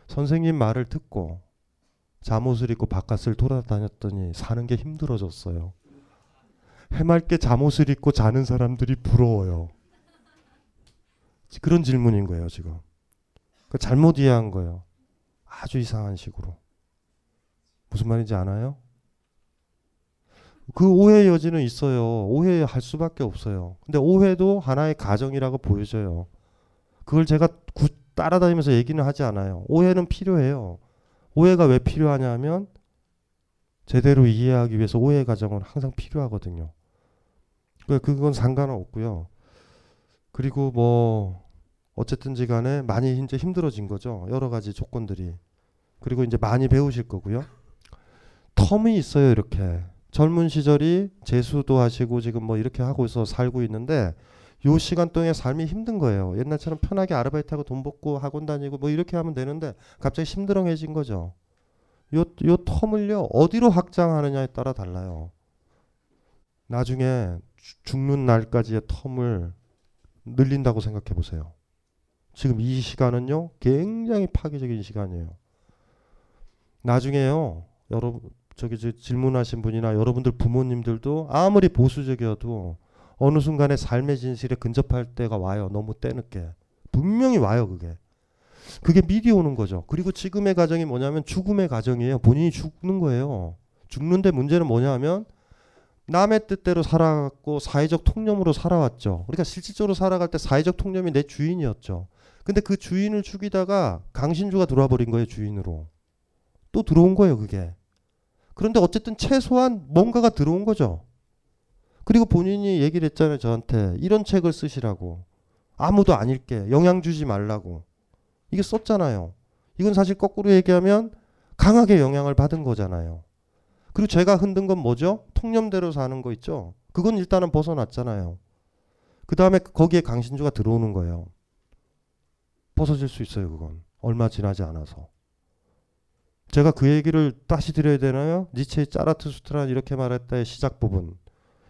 S7: 선생님 말을 듣고 잠옷을 입고 바깥을 돌아다녔더니 사는 게 힘들어졌어요. 해맑게 잠옷을 입고 자는 사람들이 부러워요. 그런 질문인 거예요, 지금. 그 잘못 이해한 거예요. 아주 이상한 식으로. 무슨 말인지 아나요? 그 오해 여지는 있어요. 오해할 수밖에 없어요. 근데 오해도 하나의 가정이라고 보여져요. 그걸 제가 구, 따라다니면서 얘기는 하지 않아요. 오해는 필요해요. 오해가 왜 필요하냐면 제대로 이해하기 위해서 오해 과정은 항상 필요하거든요. 그 그건 상관은 없고요. 그리고 뭐 어쨌든지 간에 많이 이제 힘들어진 거죠. 여러 가지 조건들이. 그리고 이제 많이 배우실 거고요. 텀이 있어요, 이렇게. 젊은 시절이 재수도 하시고 지금 뭐 이렇게 하고 있어 살고 있는데 요 시간 동안에 삶이 힘든 거예요. 옛날처럼 편하게 아르바이트하고 돈 벌고 학원 다니고 뭐 이렇게 하면 되는데 갑자기 심드렁해진 거죠. 요, 요 텀을요, 어디로 확장하느냐에 따라 달라요. 나중에 주- 죽는 날까지의 텀을 늘린다고 생각해 보세요. 지금 이 시간은요, 굉장히 파괴적인 시간이에요. 나중에요, 여러분, 저기 저 질문하신 분이나 여러분들 부모님들도 아무리 보수적이어도 어느 순간에 삶의 진실에 근접할 때가 와요. 너무 때늦게. 분명히 와요, 그게. 그게 미리 오는 거죠. 그리고 지금의 가정이 뭐냐면 죽음의 가정이에요. 본인이 죽는 거예요. 죽는데 문제는 뭐냐면 남의 뜻대로 살아갔고 사회적 통념으로 살아왔죠. 그러니까 실질적으로 살아갈 때 사회적 통념이 내 주인이었죠. 근데 그 주인을 죽이다가 강신주가 들어와 버린 거예요, 주인으로. 또 들어온 거예요, 그게. 그런데 어쨌든 최소한 뭔가가 들어온 거죠. 그리고 본인이 얘기를 했잖아요, 저한테. 이런 책을 쓰시라고. 아무도 안 읽게. 영향 주지 말라고. 이게 썼잖아요. 이건 사실 거꾸로 얘기하면 강하게 영향을 받은 거잖아요. 그리고 제가 흔든 건 뭐죠? 통념대로 사는 거 있죠? 그건 일단은 벗어났잖아요. 그 다음에 거기에 강신주가 들어오는 거예요. 벗어질 수 있어요, 그건. 얼마 지나지 않아서. 제가 그 얘기를 다시 드려야 되나요? 니체의 짜라투스트란 이렇게 말했다의 시작 부분.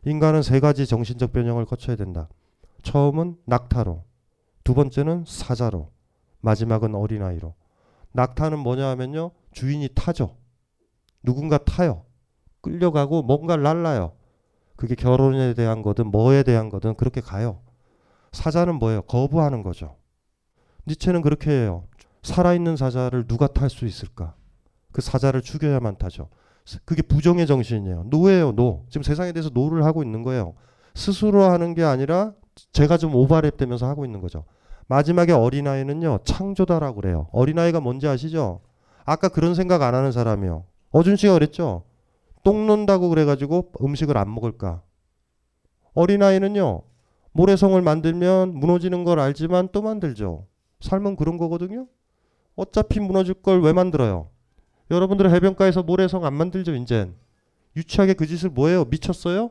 S7: 인간은 세 가지 정신적 변형을 거쳐야 된다. 처음은 낙타로, 두 번째는 사자로, 마지막은 어린아이로. 낙타는 뭐냐 하면요. 주인이 타죠. 누군가 타요. 끌려가고 뭔가를 날라요. 그게 결혼에 대한 거든 뭐에 대한 거든 그렇게 가요. 사자는 뭐예요? 거부하는 거죠. 니체는 그렇게 해요. 살아있는 사자를 누가 탈 수 있을까? 그 사자를 죽여야만 타죠. 그게 부정의 정신이에요. no예요, no. 지금 세상에 대해서 no를 하고 있는 거예요. 스스로 하는 게 아니라 제가 좀 오버랩 되면서 하고 있는 거죠. 마지막에 어린아이는요, 창조다라고 그래요. 어린아이가 뭔지 아시죠? 아까 그런 생각 안 하는 사람이요. 어준 씨가 그랬죠? 똥 논다고 그래가지고 음식을 안 먹을까? 어린아이는요, 모래성을 만들면 무너지는 걸 알지만 또 만들죠. 삶은 그런 거거든요? 어차피 무너질 걸 왜 만들어요? 여러분들 해변가에서 모래성 안 만들죠, 이젠. 유치하게 그 짓을 뭐예요? 미쳤어요?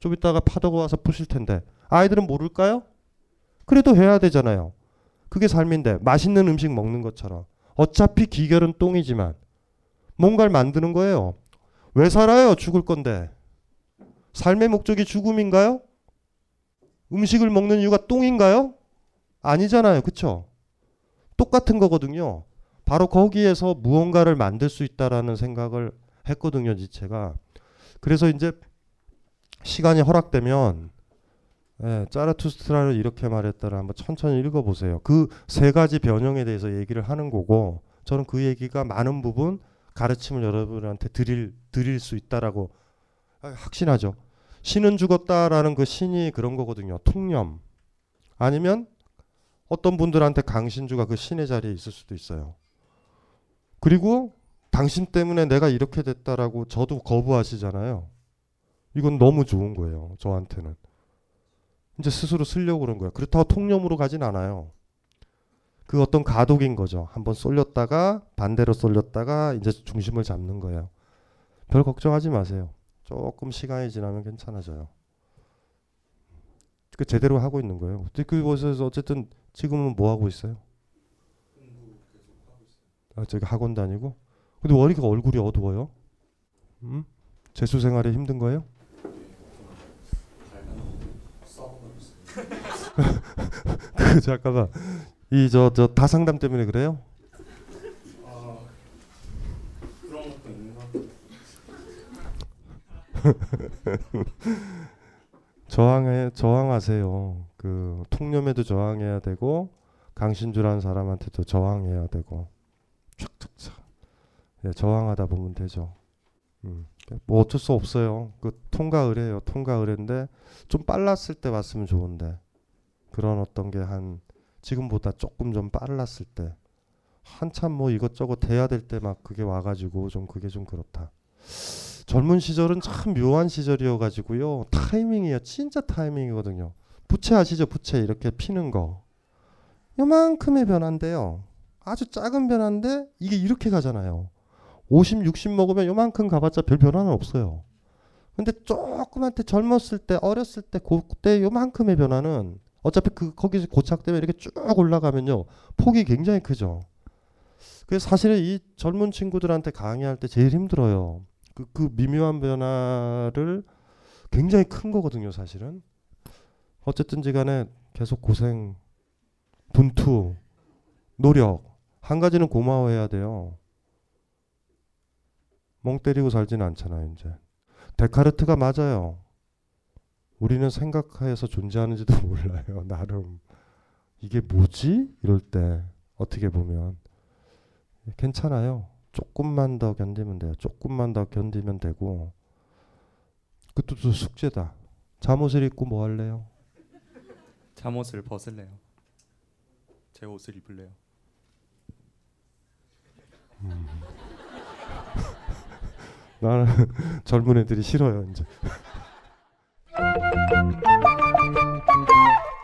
S7: 좀 이따가 파도가 와서 부실 텐데. 아이들은 모를까요? 그래도 해야 되잖아요. 그게 삶인데 맛있는 음식 먹는 것처럼 어차피 기결은 똥이지만 뭔가를 만드는 거예요. 왜 살아요? 죽을 건데. 삶의 목적이 죽음인가요? 음식을 먹는 이유가 똥인가요? 아니잖아요. 그쵸? 똑같은 거거든요. 바로 거기에서 무언가를 만들 수 있다라는 생각을 했거든요. 지체가. 그래서 이제 시간이 허락되면 예, 짜라투스트라를 이렇게 말했다를 한번 천천히 읽어보세요. 그 세 가지 변형에 대해서 얘기를 하는 거고 저는 그 얘기가 많은 부분 가르침을 여러분한테 드릴 드릴 수 있다라고 확신하죠. 신은 죽었다라는 그 신이 그런 거거든요. 통념 아니면 어떤 분들한테 강신주가 그 신의 자리에 있을 수도 있어요. 그리고 당신 때문에 내가 이렇게 됐다라고 저도 거부하시잖아요. 이건 너무 좋은 거예요. 저한테는. 이제 스스로 쓰려고 그런 거예요. 그렇다고 통념으로 가진 않아요. 그 어떤 가독인 거죠. 한번 쏠렸다가 반대로 쏠렸다가 이제 중심을 잡는 거예요. 별 걱정하지 마세요. 조금 시간이 지나면 괜찮아져요. 그 제대로 하고 있는 거예요. 그곳에서 어쨌든 지금은 뭐 하고 있어요? 아, 저기 학원 다니고. 근데 머리가 얼굴이 어두워요. 음? 재수 생활이 힘든 거예요? 그 잠깐만 이 저 저 다상담 때문에 그래요?
S8: 그런 것도 있는 것.
S7: 저항해 저항하세요. 그 통념에도 저항해야 되고 강신주라는 사람한테도 저항해야 되고 착착착 예, 저항하다 보면 되죠. 음. 뭐 어쩔 수 없어요. 그 통과 의뢰예요. 통과 의뢰인데 좀 빨랐을 때 왔으면 좋은데 그런 어떤 게 한 지금보다 조금 좀 빨랐을 때 한참 뭐 이것저것 돼야 될 때 막 그게 와가지고 좀 그게 좀 그렇다. 젊은 시절은 참 묘한 시절이어가지고요 타이밍이에요 진짜 타이밍이거든요. 부채 아시죠 부채 이렇게 피는 거 요만큼의 변화인데요. 아주 작은 변화인데 이게 이렇게 가잖아요. 50, 60 먹으면 요만큼 가봤자 별 변화는 없어요. 근데 조그맣게 젊었을 때 어렸을 때 그때 요만큼의 변화는 어차피 그 거기서 고착되면 이렇게 쭉 올라가면요 폭이 굉장히 크죠. 그래서 사실은 이 젊은 친구들한테 강의할 때 제일 힘들어요. 그, 그 미묘한 변화를 굉장히 큰 거거든요, 사실은. 어쨌든지 간에 계속 고생, 분투, 노력. 한 가지는 고마워해야 돼요. 멍 때리고 살지는 않잖아요, 이제. 데카르트가 맞아요. 우리는 생각해서 존재하는지도 몰라요, 나름. 이게 뭐지? 이럴 때 어떻게 보면 괜찮아요. 조금만 더 견디면 돼요. 조금만 더 견디면 되고 그것도 숙제다. 잠옷을 입고 뭐 할래요?
S8: 잠옷을 벗을래요. 제 옷을 입을래요.
S7: 나는 젊은 애들이 싫어요 이제.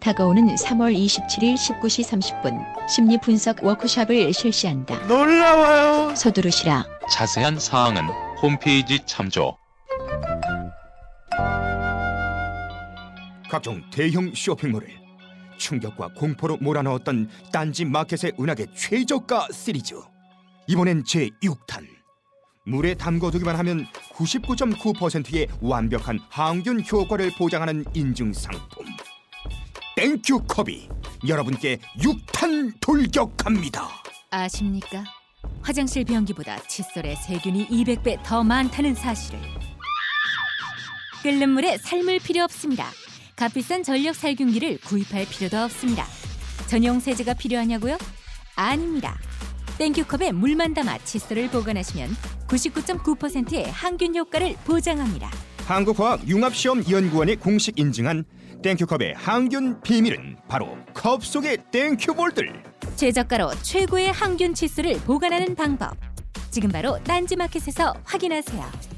S9: 다가오는 3월 27일 19시 30분 심리 분석 워크숍을 실시한다.
S10: 놀라워요.
S9: 서두르시라.
S6: 자세한 사항은 홈페이지 참조.
S5: 각종 대형 쇼핑몰을 충격과 공포로 몰아넣었던 딴지 마켓의 은하계 최저가 시리즈 이번엔 제6탄 물에 담궈두기만 하면 99.9%의 완벽한 항균 효과를 보장하는 인증 상품 땡큐 컵이 여러분께 6탄 돌격합니다
S4: 아십니까? 화장실 변기보다 칫솔에 세균이 200배 더 많다는 사실을. 끓는 물에 삶을 필요 없습니다. 값비싼 전력 살균기를 구입할 필요도 없습니다. 전용 세제가 필요하냐고요? 아닙니다. 땡큐컵에 물만 담아 칫솔을 보관하시면 99.9%의 항균 효과를 보장합니다.
S5: 한국화학융합시험연구원이 공식 인증한 땡큐컵의 항균 비밀은 바로 컵 속의 땡큐볼들
S4: 최저가로 최고의 항균 칫솔을 보관하는 방법. 지금 바로 딴지마켓에서 확인하세요.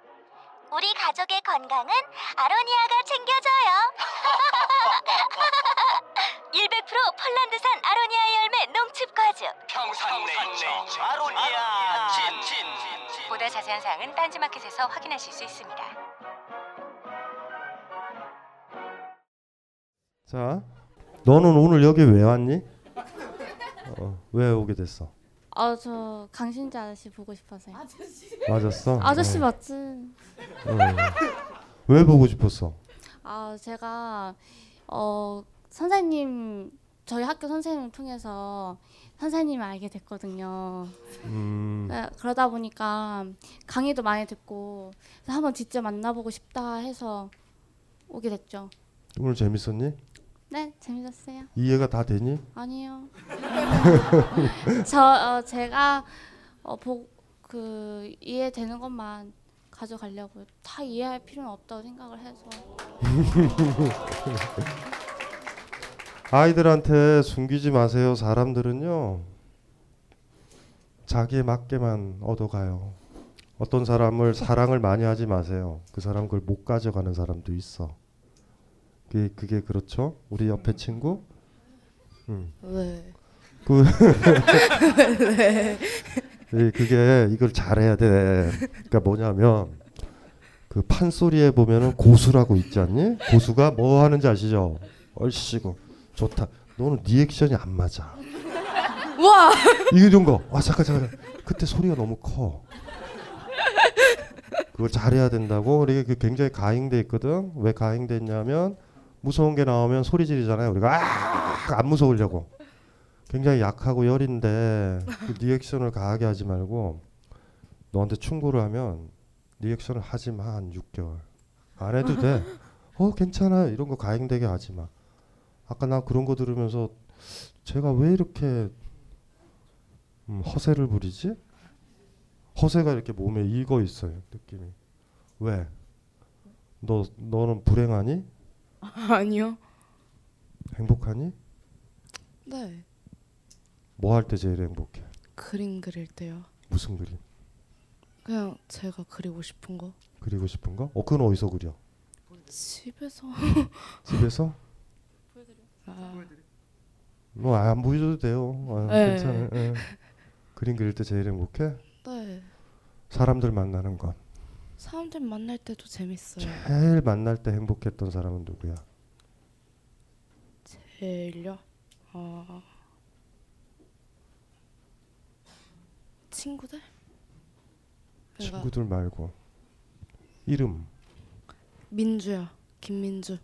S3: 우리 가족의 건강은 아로니아가 챙겨줘요. 100% 폴란드산 아로니아 열매 농축 과즙.
S2: 평산네이처 아로니아 친
S4: 보다 자세한 사항은 딴지마켓에서 확인하실 수 있습니다.
S7: 자, 너는 오늘 여기 왜 왔니? 어, 왜 오게 됐어?
S11: 아 저 강신지 아저씨 보고 싶어서요.
S7: 맞았어?
S11: 아저씨
S7: 어.
S11: 맞지?
S7: 어. 왜 보고 싶었어?
S11: 아 제가 어 선생님 저희 학교 선생님을 통해서 선생님을 알게 됐거든요.
S7: 음,
S11: 네, 그러다 보니까 강의도 많이 듣고 한번 직접 만나보고 싶다 해서 오게 됐죠.
S7: 오늘 재밌었니?
S11: 네 재밌었어요.
S7: 이해가 다 되니?
S11: 아니요. 저 어, 제가 어, 보, 그 이해되는 것만 가져가려고 다 이해할 필요는 없다고 생각을 해서
S7: 아이들한테 숨기지 마세요. 사람들은요. 자기에 맞게만 얻어가요. 어떤 사람을 사랑을 많이 하지 마세요. 그 사람 그걸 못 가져가는 사람도 있어. 그게 그게 그렇죠? 우리 옆에 친구? 음.
S12: 네.
S7: 그
S12: 네.
S7: 예, 그게 이걸 잘해야 돼. 그러니까 뭐냐면 그 판소리에 보면은 고수라고 있지 않니? 고수가 뭐 하는지 아시죠? 얼씨구 좋다. 너는 리액션이 안 맞아.
S12: 와.
S7: 이게 좀 거. 아 잠깐 잠깐. 그때 소리가 너무 커. 그걸 잘해야 된다고. 우리 그 굉장히 가행돼 있거든. 왜 가행돼 있냐면 무서운 게 나오면 소리 지르잖아요. 우리가 아 안 무서우려고. 굉장히 약하고 여린데 그 리액션을 강하게 하지 말고 너한테 충고를 하면 리액션을 하지 마 한 6개월. 안 해도 돼. 어 괜찮아 이런 거 가행되게 하지 마. 아까 나 그런 거 들으면서 제가 왜 이렇게 음, 허세를 부리지? 허세가 이렇게 몸에 익어 있어요 느낌이. 왜? 너 너는 불행하니?
S12: 아니요.
S7: 행복하니?
S12: 네.
S7: 뭐 할 때 제일 행복해?
S12: 그림 그릴 때요.
S7: 무슨 그림?
S12: 그냥 제가 그리고 싶은 거.
S7: 그리고 싶은 거? 어 그건 어디서 그려?
S12: 집에서.
S7: 집에서?
S12: 아,
S7: 뭐안 보여줘도 돼요. 아,
S12: 네.
S7: 괜찮아요. 예. 그림 그릴 때 제일 행복해?
S12: 네.
S7: 사람들 만나는 건
S12: 사람들 만날 때도 재밌어요.
S7: 제일 만날 때 행복했던 사람은 누구야?
S12: 제일요? 어... 친구들?
S7: 친구들 말고 이름
S12: 민주야. 김민주.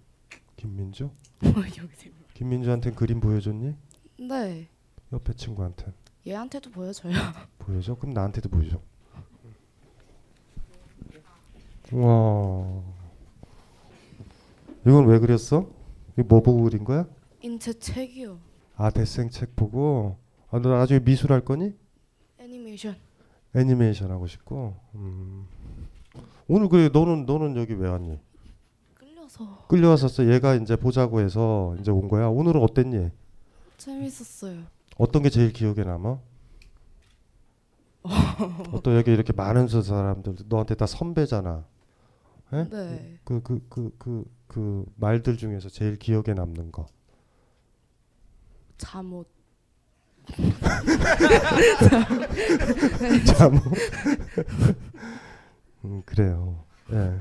S7: 김민주?
S12: 여기
S7: 김민주한테 그림 보여줬니?
S12: 네.
S7: 옆에 친구한테
S12: 얘한테도 보여줘요.
S7: 보여줘? 그럼 나한테도 보여줘. 와 이건 왜 그렸어? 이거 뭐 보고 그린 거야?
S12: 인체 책이요.
S7: 아 대생 책 보고 아, 너 나중에 미술 할 거니?
S12: 애니메이션.
S7: 애니메이션 하고 싶고 음. 오늘 그 너는 너는 여기 왜 왔니?
S12: 끌려서.
S7: 끌려왔었어. 얘가 이제 보자고 해서 이제 온 거야. 오늘은 어땠니?
S12: 재밌었어요.
S7: 어떤 게 제일 기억에 남아? 어떤 여기 이렇게 많은 저 사람들 너한테 다 선배잖아. 예?
S12: 네.
S7: 그 그 그 그 그 말들 중에서 제일 기억에 남는 거.
S12: 잠옷.
S7: 잠옷. 음 그래요. 예.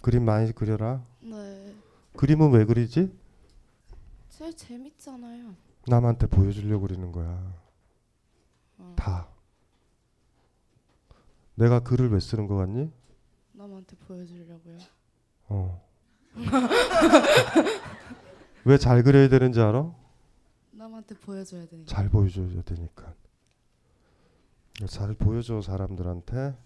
S7: 그림 많이 그려라.
S12: 네.
S7: 그림은 왜 그리지?
S12: 제일 재밌잖아요.
S7: 남한테 보여주려고 그리는 거야.
S12: 어.
S7: 다. 내가 글을 왜 쓰는 거 같니?
S12: 남한테 보여주려고요.
S7: 어. 왜 잘 그려야 되는지 알아?
S12: 남한테 보여줘야 되니까.
S7: 잘 보여줘야 되니까. 잘 보여줘 사람들한테.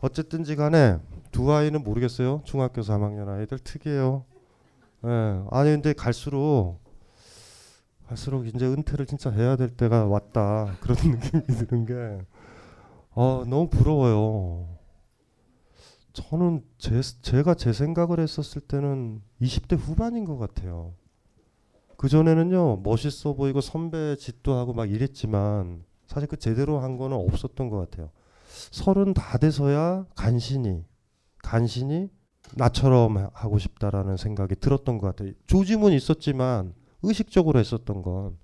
S7: 어쨌든지 간에 두 아이는 모르겠어요. 중학교 3학년 아이들 특이해요. 예. 아니 근데 갈수록 갈수록 이제 은퇴를 진짜 해야 될 때가 왔다 그런 느낌이 드는 게 어, 너무 부러워요. 저는 제, 제가 제 생각을 했었을 때는 20대 후반인 것 같아요. 그 전에는요 멋있어 보이고 선배 짓도 하고 막 이랬지만 사실 그 제대로 한 거는 없었던 것 같아요. 서른 다 돼서야 간신히 간신히 나처럼 하고 싶다라는 생각이 들었던 것 같아요. 조짐은 있었지만 의식적으로 했었던 건.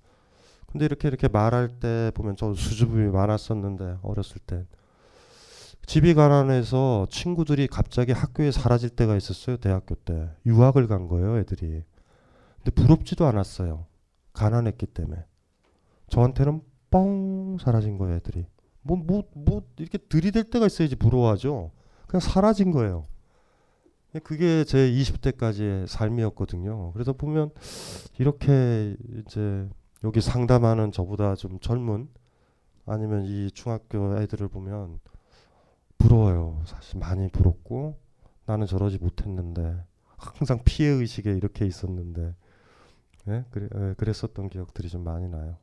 S7: 근데 이렇게 이렇게 말할 때 보면 저 수줍음이 많았었는데 어렸을 때 집이 가난해서 친구들이 갑자기 학교에 사라질 때가 있었어요. 대학교 때 유학을 간 거예요, 애들이. 근데 부럽지도 않았어요. 가난했기 때문에. 저한테는 뻥 사라진 거예요, 애들이. 뭐 뭐 뭐 이렇게 들이댈 때가 있어야지 부러워하죠. 그냥 사라진 거예요. 그게 제 20대까지의 삶이었거든요. 그래서 보면 이렇게 이제 여기 상담하는 저보다 좀 젊은 아니면 이 중학교 애들을 보면 부러워요. 사실 많이 부럽고 나는 저러지 못했는데 항상 피해 의식에 이렇게 있었는데 예? 예, 그랬었던 기억들이 좀 많이 나요.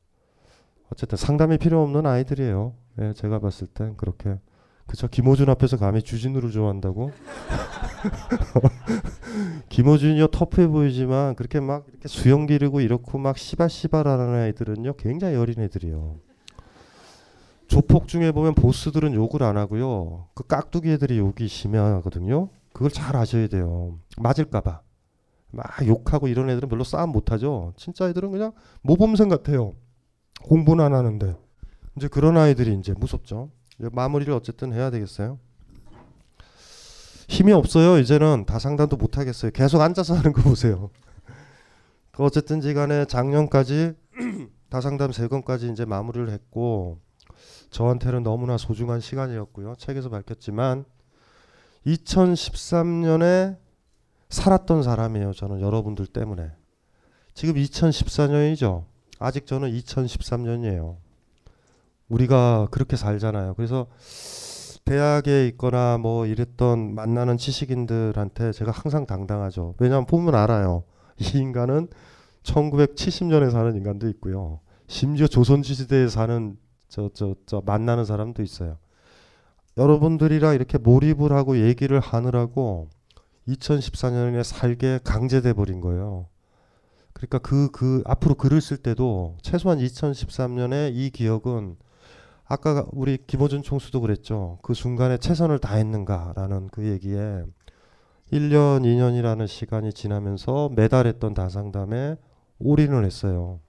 S7: 어쨌든 상담이 필요 없는 아이들이에요. 예, 제가 봤을 땐 그렇게 그쵸 김호준 앞에서 감히 주진우를 좋아한다고? 김호준이요 터프해 보이지만 그렇게 막 이렇게 수영 기르고 이렇고 막 시바시바라는 애들은요 굉장히 어린 애들이요. 조폭 중에 보면 보스들은 욕을 안 하고요. 그 깍두기 애들이 욕이 심하거든요. 그걸 잘 아셔야 돼요. 맞을까봐. 막 욕하고 이런 애들은 별로 싸움 못하죠. 진짜 애들은 그냥 모범생 같아요. 공부는 안 하는데. 이제 그런 아이들이 이제 무섭죠. 이제 마무리를 어쨌든 해야 되겠어요. 힘이 없어요. 이제는 다 상담도 못 하겠어요. 계속 앉아서 하는 거 보세요. 그 어쨌든 지 간에 작년까지 다상담 세 건까지 이제 마무리를 했고 저한테는 너무나 소중한 시간이었고요. 책에서 밝혔지만 2013년에 살았던 사람이에요. 저는 여러분들 때문에. 지금 2014년이죠. 아직 저는 2013년이에요. 우리가 그렇게 살잖아요. 그래서 대학에 있거나 뭐 이랬던 만나는 지식인들한테 제가 항상 당당하죠. 왜냐하면 보면 알아요. 이 인간은 1970년에 사는 인간도 있고요. 심지어 조선시대에 사는 저 저 저 만나는 사람도 있어요. 여러분들이랑 이렇게 몰입을 하고 얘기를 하느라고 2014년에 살게 강제돼 버린 거예요. 그러니까 그, 그, 앞으로 글을 쓸 때도 최소한 2013년에 이 기억은 아까 우리 김호준 총수도 그랬죠. 그 순간에 최선을 다했는가라는 그 얘기에 1년, 2년이라는 시간이 지나면서 매달 했던 다상담에 올인을 했어요.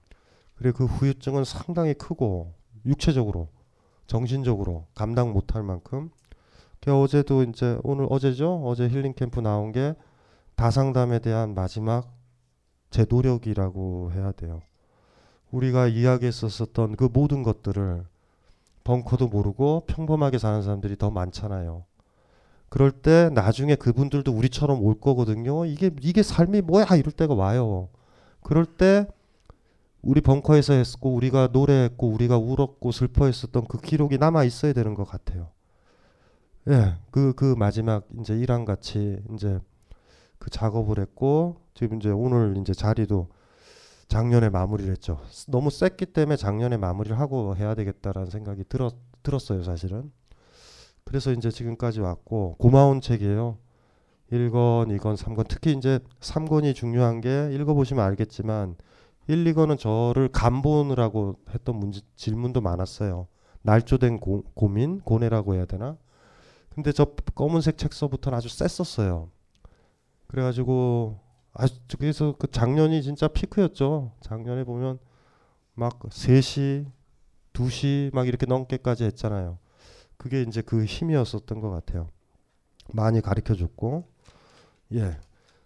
S7: 그리고 그 후유증은 상당히 크고 육체적으로, 정신적으로 감당 못할 만큼 그 어제도 이제 오늘 어제죠. 어제 힐링 캠프 나온 게 다상담에 대한 마지막 제 노력이라고 해야 돼요. 우리가 이야기했었던 그 모든 것들을 벙커도 모르고 평범하게 사는 사람들이 더 많잖아요. 그럴 때 나중에 그분들도 우리처럼 올 거거든요. 이게 이게 삶이 뭐야 이럴 때가 와요. 그럴 때 우리 벙커에서 했고 우리가 노래했고 우리가 울었고 슬퍼했었던 그 기록이 남아 있어야 되는 것 같아요. 예, 그, 그 마지막 이제 일랑 같이 이제 그 작업을 했고 지금 이제 오늘 이제 자리도 작년에 마무리를 했죠. 너무 셌기 때문에 작년에 마무리를 하고 해야 되겠다라는 생각이 들었, 들었어요, 사실은. 그래서 이제 지금까지 왔고 고마운 책이에요. 1권, 2권, 3권. 특히 이제 3권이 중요한 게 읽어보시면 알겠지만 1, 2권은 저를 간보느라고 했던 문제, 질문도 많았어요. 날조된 고, 고민, 고뇌라고 해야 되나? 근데 저 검은색 책서부터는 아주 셌었어요. 그래가지고 아주 그래서 그 작년이 진짜 피크였죠. 작년에 보면 막 3시, 2시 막 이렇게 넘게까지 했잖아요. 그게 이제 그 힘이었었던 것 같아요. 많이 가르쳐 줬고 예.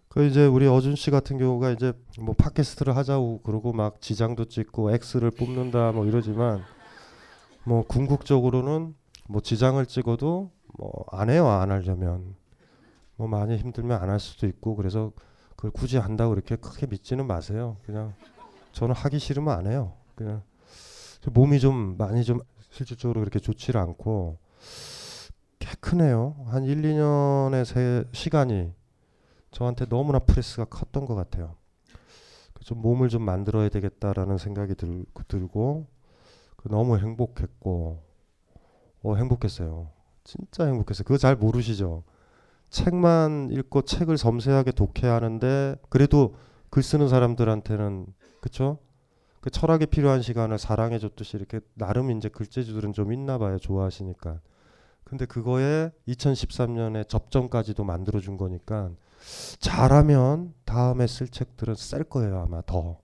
S7: 그 이제 우리 어준 씨 같은 경우가 이제 뭐 팟캐스트를 하자고 그러고 막 지장도 찍고 X를 뽑는다 뭐 이러지만 뭐 궁극적으로는 뭐 지장을 찍어도 뭐 안 해요 안 하려면. 뭐 많이 힘들면 안 할 수도 있고 그래서 그걸 굳이 한다고 이렇게 크게 믿지는 마세요. 그냥 저는 하기 싫으면 안 해요. 그냥 몸이 좀 많이 좀 실질적으로 그렇게 좋지를 않고 꽤 크네요. 한 1, 2년의 세 시간이 저한테 너무나 프레스가 컸던 것 같아요. 좀 몸을 좀 만들어야 되겠다라는 생각이 들, 들고 너무 행복했고 어 행복했어요 진짜 행복했어요. 그거 잘 모르시죠? 책만 읽고 책을 섬세하게 독해하는데 그래도 글 쓰는 사람들한테는 그쵸? 그 철학에 필요한 시간을 사랑해 줬듯이 이렇게 나름 이제 글재주들은 좀 있나 봐요. 좋아하시니까. 근데 그거에 2013년에 접점까지도 만들어 준 거니까 잘하면 다음에 쓸 책들은 셀 거예요. 아마 더.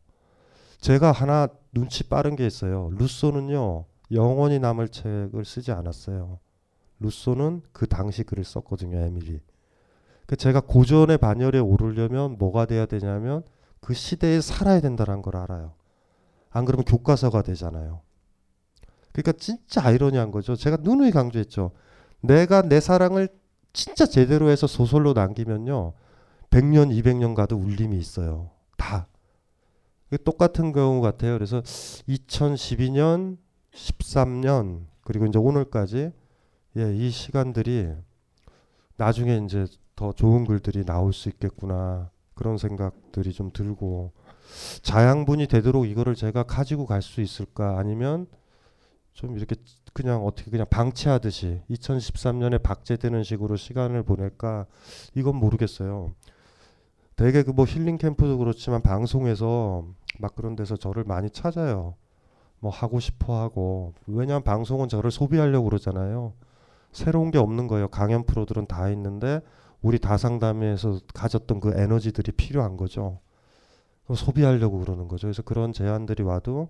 S7: 제가 하나 눈치 빠른 게 있어요. 루소는요. 영원히 남을 책을 쓰지 않았어요. 루소는 그 당시 글을 썼거든요, 에밀리. 그 제가 고전의 반열에 오르려면 뭐가 돼야 되냐면 그 시대에 살아야 된다는 걸 알아요. 안 그러면 교과서가 되잖아요. 그러니까 진짜 아이러니한 거죠. 제가 누누이 강조했죠. 내가 내 사랑을 진짜 제대로 해서 소설로 남기면요. 100년, 200년 가도 울림이 있어요. 다. 똑같은 경우 같아요. 그래서 2012년, 13년, 그리고 이제 오늘까지 예, 이 시간들이 나중에 이제 더 좋은 글들이 나올 수 있겠구나 그런 생각들이 좀 들고 자양분이 되도록 이거를 제가 가지고 갈 수 있을까 아니면 좀 이렇게 그냥 어떻게 그냥 방치하듯이 2013년에 박제되는 식으로 시간을 보낼까 이건 모르겠어요. 되게 그 뭐 힐링 캠프도 그렇지만 방송에서 막 그런 데서 저를 많이 찾아요. 뭐 하고 싶어 하고 왜냐하면 방송은 저를 소비하려고 그러잖아요. 새로운 게 없는 거예요. 강연 프로들은 다 있는데 우리 다상담에서 가졌던 그 에너지들이 필요한 거죠. 소비하려고 그러는 거죠. 그래서 그런 제안들이 와도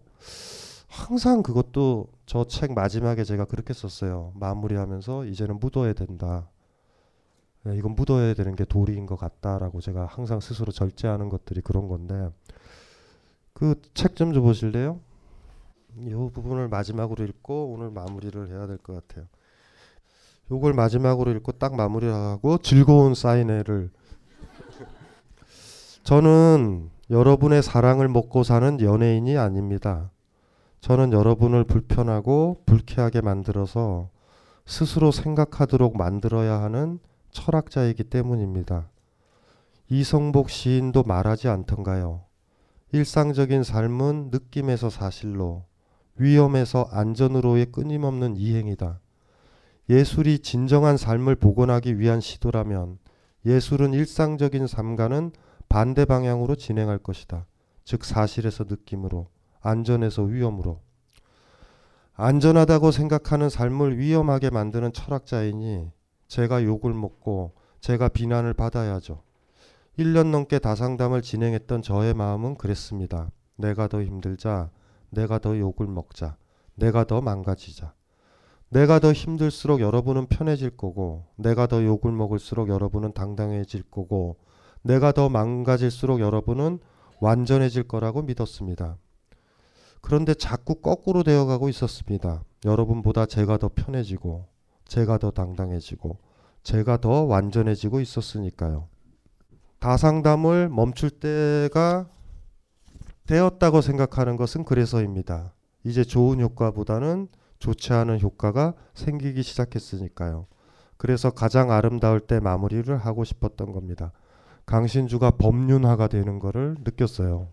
S7: 항상 그것도 저 책 마지막에 제가 그렇게 썼어요. 마무리하면서 이제는 묻어야 된다. 네, 이건 묻어야 되는 게 도리인 것 같다라고 제가 항상 스스로 절제하는 것들이 그런 건데 그 책 좀 줘보실래요? 이 부분을 마지막으로 읽고 오늘 마무리를 해야 될 것 같아요. 요걸 마지막으로 읽고 딱 마무리하고 즐거운 사인회를 저는 여러분의 사랑을 먹고 사는 연예인이 아닙니다. 저는 여러분을 불편하고 불쾌하게 만들어서 스스로 생각하도록 만들어야 하는 철학자이기 때문입니다. 이성복 시인도 말하지 않던가요. 일상적인 삶은 느낌에서 사실로, 위험에서 안전으로의 끊임없는 이행이다. 예술이 진정한 삶을 복원하기 위한 시도라면 예술은 일상적인 삶과는 반대 방향으로 진행할 것이다. 즉 사실에서 느낌으로, 안전에서 위험으로. 안전하다고 생각하는 삶을 위험하게 만드는 철학자이니 제가 욕을 먹고 제가 비난을 받아야죠. 1년 넘게 다상담을 진행했던 저의 마음은 그랬습니다. 내가 더 힘들자, 내가 더 욕을 먹자, 내가 더 망가지자. 내가 더 힘들수록 여러분은 편해질 거고, 내가 더 욕을 먹을수록 여러분은 당당해질 거고, 내가 더 망가질수록 여러분은 완전해질 거라고 믿었습니다. 그런데 자꾸 거꾸로 되어가고 있었습니다. 여러분보다 제가 더 편해지고, 제가 더 당당해지고, 제가 더 완전해지고 있었으니까요. 다상담을 멈출 때가 되었다고 생각하는 것은 그래서입니다. 이제 좋은 효과보다는 좋지 않은 효과가 생기기 시작했으니까요. 그래서 가장 아름다울 때 마무리를 하고 싶었던 겁니다. 강신주가 법륜화가 되는 거를 느꼈어요.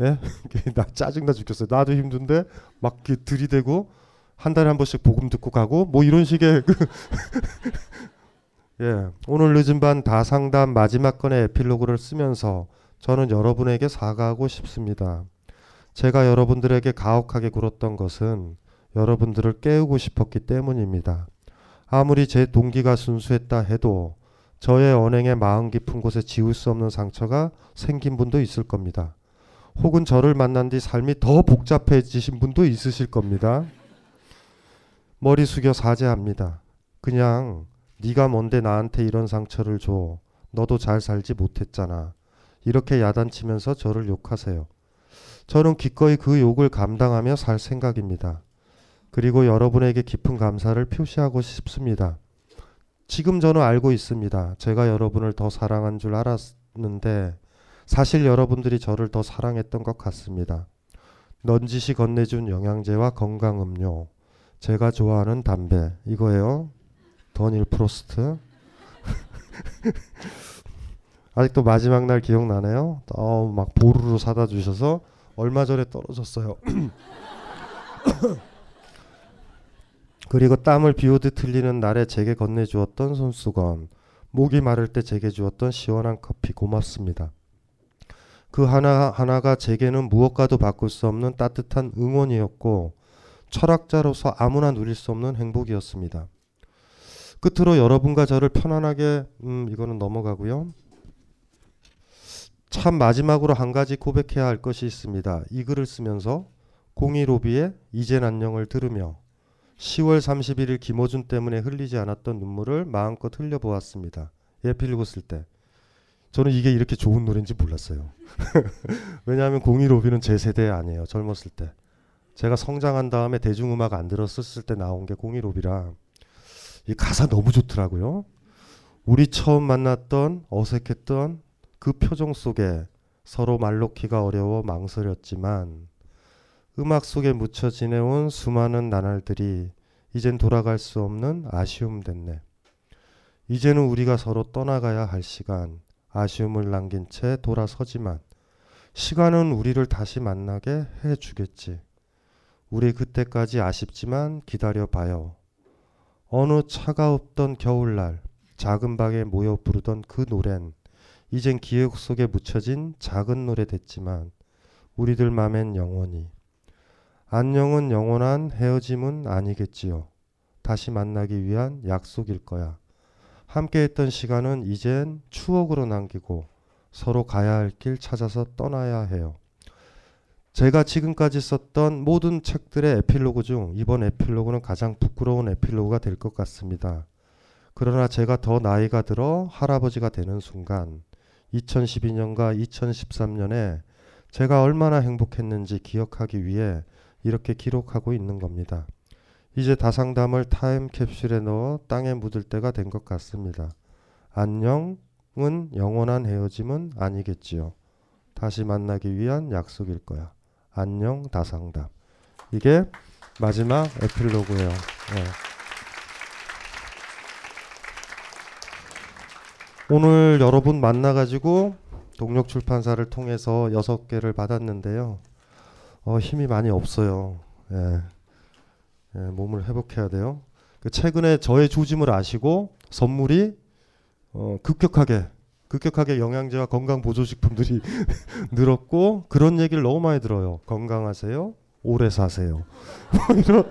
S7: 예? 나 짜증나 죽겠어요. 나도 힘든데 막 들이대고 한 달에 한 번씩 복음 듣고 가고 뭐 이런 식의 그 예, 오늘 늦은 밤 다상담 마지막 건의 에필로그를 쓰면서 저는 여러분에게 사과하고 싶습니다. 제가 여러분들에게 가혹하게 굴었던 것은 여러분들을 깨우고 싶었기 때문입니다. 아무리 제 동기가 순수했다 해도 저의 언행의 마음 깊은 곳에 지울 수 없는 상처가 생긴 분도 있을 겁니다. 혹은 저를 만난 뒤 삶이 더 복잡해지신 분도 있으실 겁니다. 머리 숙여 사죄합니다. 그냥 네가 뭔데 나한테 이런 상처를 줘. 너도 잘 살지 못했잖아. 이렇게 야단치면서 저를 욕하세요. 저는 기꺼이 그 욕을 감당하며 살 생각입니다. 그리고 여러분에게 깊은 감사를 표시하고 싶습니다. 지금 저는 알고 있습니다. 제가 여러분을 더 사랑한 줄 알았는데 사실 여러분들이 저를 더 사랑했던 것 같습니다. 넌지시 건네준 영양제와 건강음료, 제가 좋아하는 담배 이거예요. 더닐 프로스트. 아직도 마지막 날 기억나네요. 어, 막 보루로 사다 주셔서 얼마 전에 떨어졌어요. 그리고 땀을 비오듯 흘리는 날에 제게 건네주었던 손수건, 목이 마를 때 제게 주었던 시원한 커피 고맙습니다. 그 하나 하나가 제게는 무엇과도 바꿀 수 없는 따뜻한 응원이었고 철학자로서 아무나 누릴 수 없는 행복이었습니다. 끝으로 여러분과 저를 편안하게 음 이거는 넘어가고요. 참 마지막으로 한 가지 고백해야 할 것이 있습니다. 이 글을 쓰면서 공이 로비의 이젠 안녕을 들으며 10월 31일 김호준 때문에 흘리지 않았던 눈물을 마음껏 흘려보았습니다. 예필 읽었을 때. 저는 이게 이렇게 좋은 노래인지 몰랐어요. 왜냐하면 공이로비는 제 세대 아니에요. 젊었을 때. 제가 성장한 다음에 대중음악 안 들었을 때 나온 게 공이로비라 이 가사 너무 좋더라고요. 우리 처음 만났던 어색했던 그 표정 속에 서로 말 놓기가 어려워 망설였지만 음악 속에 묻혀 지내온 수많은 나날들이 이젠 돌아갈 수 없는 아쉬움 됐네. 이제는 우리가 서로 떠나가야 할 시간, 아쉬움을 남긴 채 돌아서지만 시간은 우리를 다시 만나게 해 주겠지. 우리 그때까지 아쉽지만 기다려 봐요. 어느 차가 없던 겨울날 작은 방에 모여 부르던 그 노랜 이젠 기억 속에 묻혀진 작은 노래 됐지만 우리들 맘엔 영원히 안녕은 영원한 헤어짐은 아니겠지요. 다시 만나기 위한 약속일 거야. 함께 했던 시간은 이젠 추억으로 남기고 서로 가야 할 길 찾아서 떠나야 해요. 제가 지금까지 썼던 모든 책들의 에필로그 중 이번 에필로그는 가장 부끄러운 에필로그가 될 것 같습니다. 그러나 제가 더 나이가 들어 할아버지가 되는 순간 2012년과 2013년에 제가 얼마나 행복했는지 기억하기 위해 이렇게 기록하고 있는 겁니다. 이제 다상담을 타임캡슐에 넣어 땅에 묻을 때가 된 것 같습니다. 안녕은 영원한 헤어짐은 아니겠지요. 다시 만나기 위한 약속일 거야. 안녕 다상담. 이게 마지막 에필로그예요. 네. 오늘 여러분 만나가지고 동력 출판사를 통해서 여섯 개를 받았는데요. 어, 힘이 많이 없어요. 예. 예, 몸을 회복해야 돼요. 그 최근에 저의 조짐을 아시고 선물이 어, 급격하게 급격하게 영양제와 건강 보조식품들이 늘었고 그런 얘기를 너무 많이 들어요. 건강하세요. 오래 사세요. 뭐 이런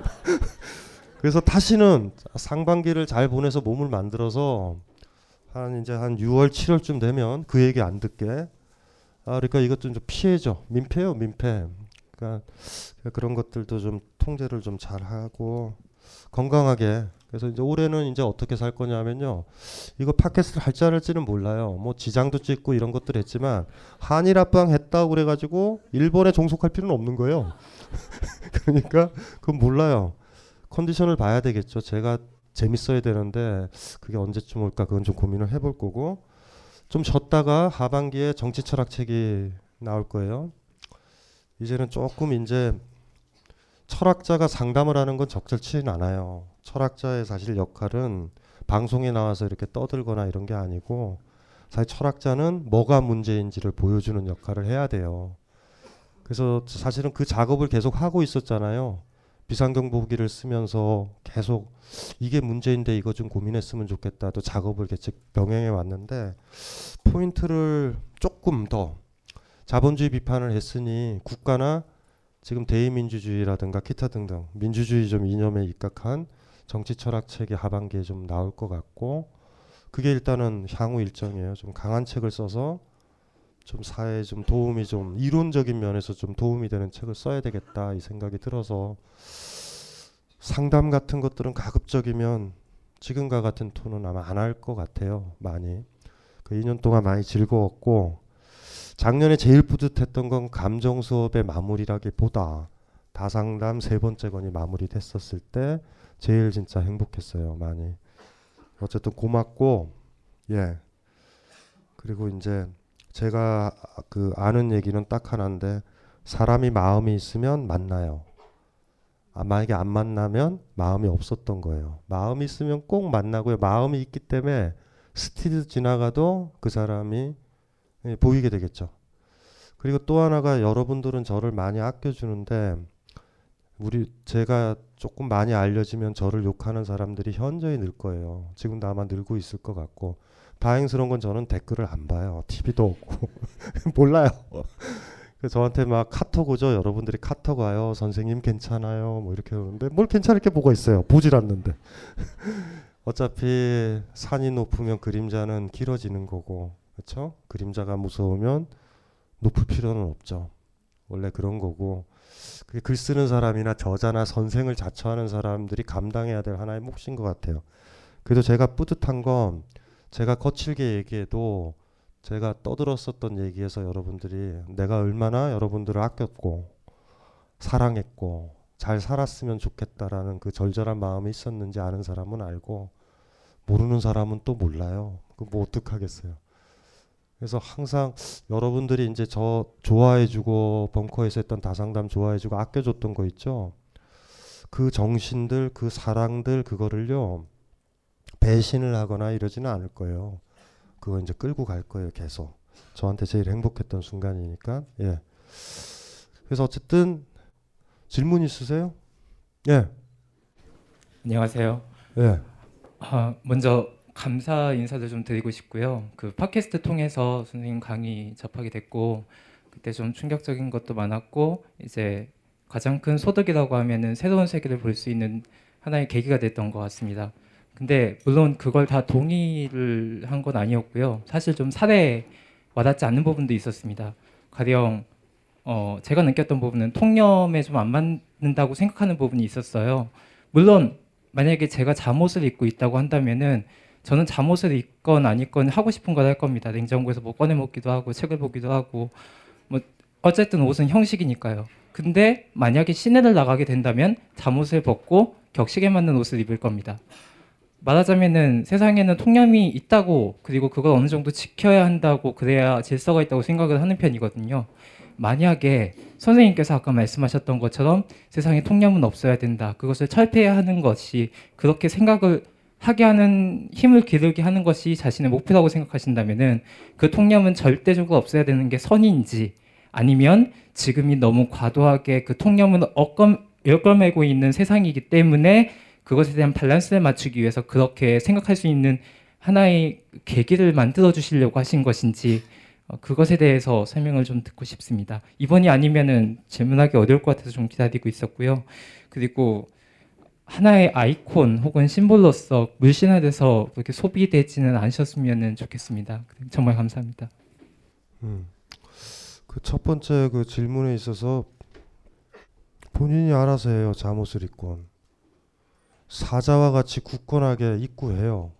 S7: 그래서 다시는 상반기를 잘 보내서 몸을 만들어서 한 이제 한 6월 7월쯤 되면 그 얘기 안 듣게 아 그러니까 이것 좀 피해죠. 민폐요, 민폐. 그러니까 그런 것들도 좀 통제를 좀 잘 하고 건강하게 그래서 이제 올해는 이제 어떻게 살 거냐면요. 이거 팟캐스트를 할지 안 할지는 몰라요. 뭐 지장도 찍고 이런 것들 했지만 한일 합방 했다고 그래가지고 일본에 종속할 필요는 없는 거예요. 그러니까 그건 몰라요. 컨디션을 봐야 되겠죠. 제가 재밌어야 되는데 그게 언제쯤 올까 그건 좀 고민을 해볼 거고 좀 쉬었다가 하반기에 정치 철학 책이 나올 거예요. 이제는 조금 이제 철학자가 상담을 하는 건 적절치는 않아요. 철학자의 사실 역할은 방송에 나와서 이렇게 떠들거나 이런 게 아니고 사실 철학자는 뭐가 문제인지를 보여주는 역할을 해야 돼요. 그래서 사실은 그 작업을 계속 하고 있었잖아요. 비상경보기를 쓰면서 계속 이게 문제인데 이거 좀 고민했으면 좋겠다. 또 작업을 계속 병행해 왔는데 포인트를 조금 더 자본주의 비판을 했으니 국가나 지금 대의민주주의라든가 기타 등등 민주주의 좀 이념에 입각한 정치 철학 책이 하반기에 좀 나올 것 같고 그게 일단은 향후 일정이에요. 좀 강한 책을 써서 좀 사회에 좀 도움이 좀 이론적인 면에서 좀 도움이 되는 책을 써야 되겠다 이 생각이 들어서 상담 같은 것들은 가급적이면 지금과 같은 톤은 아마 안 할 것 같아요. 많이 그 2년 동안 많이 즐거웠고 작년에 제일 뿌듯했던 건 감정 수업의 마무리라기보다 다상담 세 번째 권이 마무리됐었을 때 제일 진짜 행복했어요. 많이 어쨌든 고맙고 예 그리고 이제 제가 그 아는 얘기는 딱 하나인데 사람이 마음이 있으면 만나요. 아, 만약에 안 만나면 마음이 없었던 거예요. 마음이 있으면 꼭 만나고요. 마음이 있기 때문에 스치듯 지나가도 그 사람이 예, 보이게 되겠죠. 그리고 또 하나가 여러분들은 저를 많이 아껴주는데 우리 제가 조금 많이 알려지면 저를 욕하는 사람들이 현저히 늘 거예요. 지금도 아마 늘고 있을 것 같고 다행스러운 건 저는 댓글을 안 봐요. TV도 없고 몰라요. 저한테 막 카톡 오죠. 여러분들이 카톡 와요. 선생님 괜찮아요. 뭐 이렇게 오는데 뭘 괜찮을 게 뭐가 있어요. 보질 않는데. 어차피 산이 높으면 그림자는 길어지는 거고 그렇죠? 그림자가 무서우면 높을 필요는 없죠. 원래 그런 거고 글 쓰는 사람이나 저자나 선생을 자처하는 사람들이 감당해야 될 하나의 몫인 것 같아요. 그래도 제가 뿌듯한 건 제가 거칠게 얘기해도 제가 떠들었었던 얘기에서 여러분들이 내가 얼마나 여러분들을 아꼈고 사랑했고 잘 살았으면 좋겠다라는 그 절절한 마음이 있었는지 아는 사람은 알고 모르는 사람은 또 몰라요. 그 뭐 어떡하겠어요. 그래서 항상 여러분들이 이제 저 좋아해주고 벙커에서 했던 다상담 좋아해주고 아껴줬던 거 있죠. 그 정신들, 그 사랑들 그거를요 배신을 하거나 이러지는 않을 거예요. 그거 이제 끌고 갈 거예요 계속. 저한테 제일 행복했던 순간이니까 예. 그래서 어쨌든 질문 있으세요? 예.
S13: 안녕하세요.
S7: 예.
S13: 아, 먼저 감사 인사도 좀 드리고 싶고요. 그 팟캐스트 통해서 선생님 강의 접하게 됐고 그때 좀 충격적인 것도 많았고 이제 가장 큰 소득이라고 하면은 새로운 세계를 볼 수 있는 하나의 계기가 됐던 것 같습니다. 근데 물론 그걸 다 동의를 한 건 아니었고요. 사실 좀 사례에 와닿지 않는 부분도 있었습니다. 가령 어, 제가 느꼈던 부분은 통념에 좀 안 맞는다고 생각하는 부분이 있었어요. 물론 만약에 제가 잠옷을 입고 있다고 한다면은 저는 잠옷을 입건 안 입건 하고 싶은 걸 할 겁니다. 냉장고에서 뭐 꺼내 먹기도 하고 책을 보기도 하고 뭐 어쨌든 옷은 형식이니까요. 근데 만약에 시내를 나가게 된다면 잠옷을 벗고 격식에 맞는 옷을 입을 겁니다. 말하자면은 세상에는 통념이 있다고 그리고 그걸 어느 정도 지켜야 한다고 그래야 질서가 있다고 생각을 하는 편이거든요. 만약에 선생님께서 아까 말씀하셨던 것처럼 세상에 통념은 없어야 된다. 그것을 철폐해야 하는 것이 그렇게 생각을 하게 하는 힘을 기르게 하는 것이 자신의 목표라고 생각하신다면은 그 통념은 절대적으로 없어야 되는 게 선인지 아니면 지금이 너무 과도하게 그 통념은 엇검 열걸매고 있는 세상이기 때문에 그것에 대한 밸런스를 맞추기 위해서 그렇게 생각할 수 있는 하나의 계기를 만들어 주시려고 하신 것인지 어, 그것에 대해서 설명을 좀 듣고 싶습니다. 이번이 아니면은 질문하기 어려울 것 같아서 좀 기다리고 있었고요. 그리고 하나의 아이콘 혹은 심볼로서 물신화돼서 그렇게 소비되지는 않으셨으면 좋겠습니다. 정말 감사합니다.
S7: 음. 그 첫 번째 그 질문에 있어서 본인이 알아서 해요. 잠옷을 입건 사자와 같이 굳건하게 입고 해요.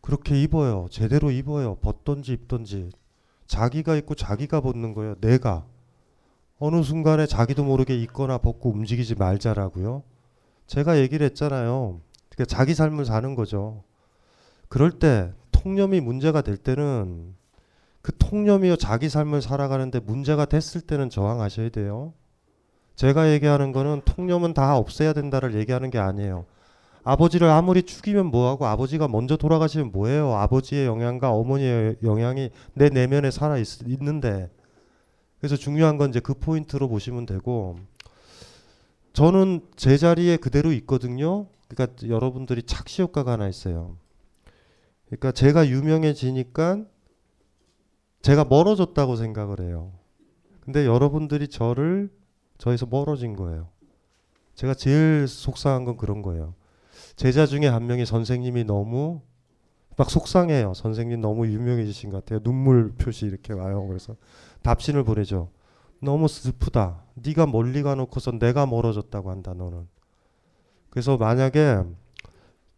S7: 그렇게 입어요. 제대로 입어요. 벗던지 입던지. 자기가 입고 자기가 벗는 거예요. 내가. 어느 순간에 자기도 모르게 입거나 벗고 움직이지 말자라고요. 제가 얘기를 했잖아요. 그러니까 자기 삶을 사는 거죠. 그럴 때 통념이 문제가 될 때는 그 통념이요 자기 삶을 살아가는데 문제가 됐을 때는 저항하셔야 돼요. 제가 얘기하는 거는 통념은 다 없애야 된다를 얘기하는 게 아니에요. 아버지를 아무리 죽이면 뭐하고 아버지가 먼저 돌아가시면 뭐해요. 아버지의 영향과 어머니의 영향이 내 내면에 살아 있, 있는데 그래서 중요한 건 이제 그 포인트로 보시면 되고 저는 제 자리에 그대로 있거든요. 그러니까 여러분들이 착시 효과가 하나 있어요. 그러니까 제가 유명해지니까 제가 멀어졌다고 생각을 해요. 근데 여러분들이 저를 저에서 멀어진 거예요. 제가 제일 속상한 건 그런 거예요. 제자 중에 한 명이 선생님이 너무 막 속상해요. 선생님 너무 유명해지신 것 같아요. 눈물 표시 이렇게 와요. 그래서 답신을 보내죠. 너무 슬프다. 네가 멀리 가놓고서 내가 멀어졌다고 한다. 너는. 그래서 만약에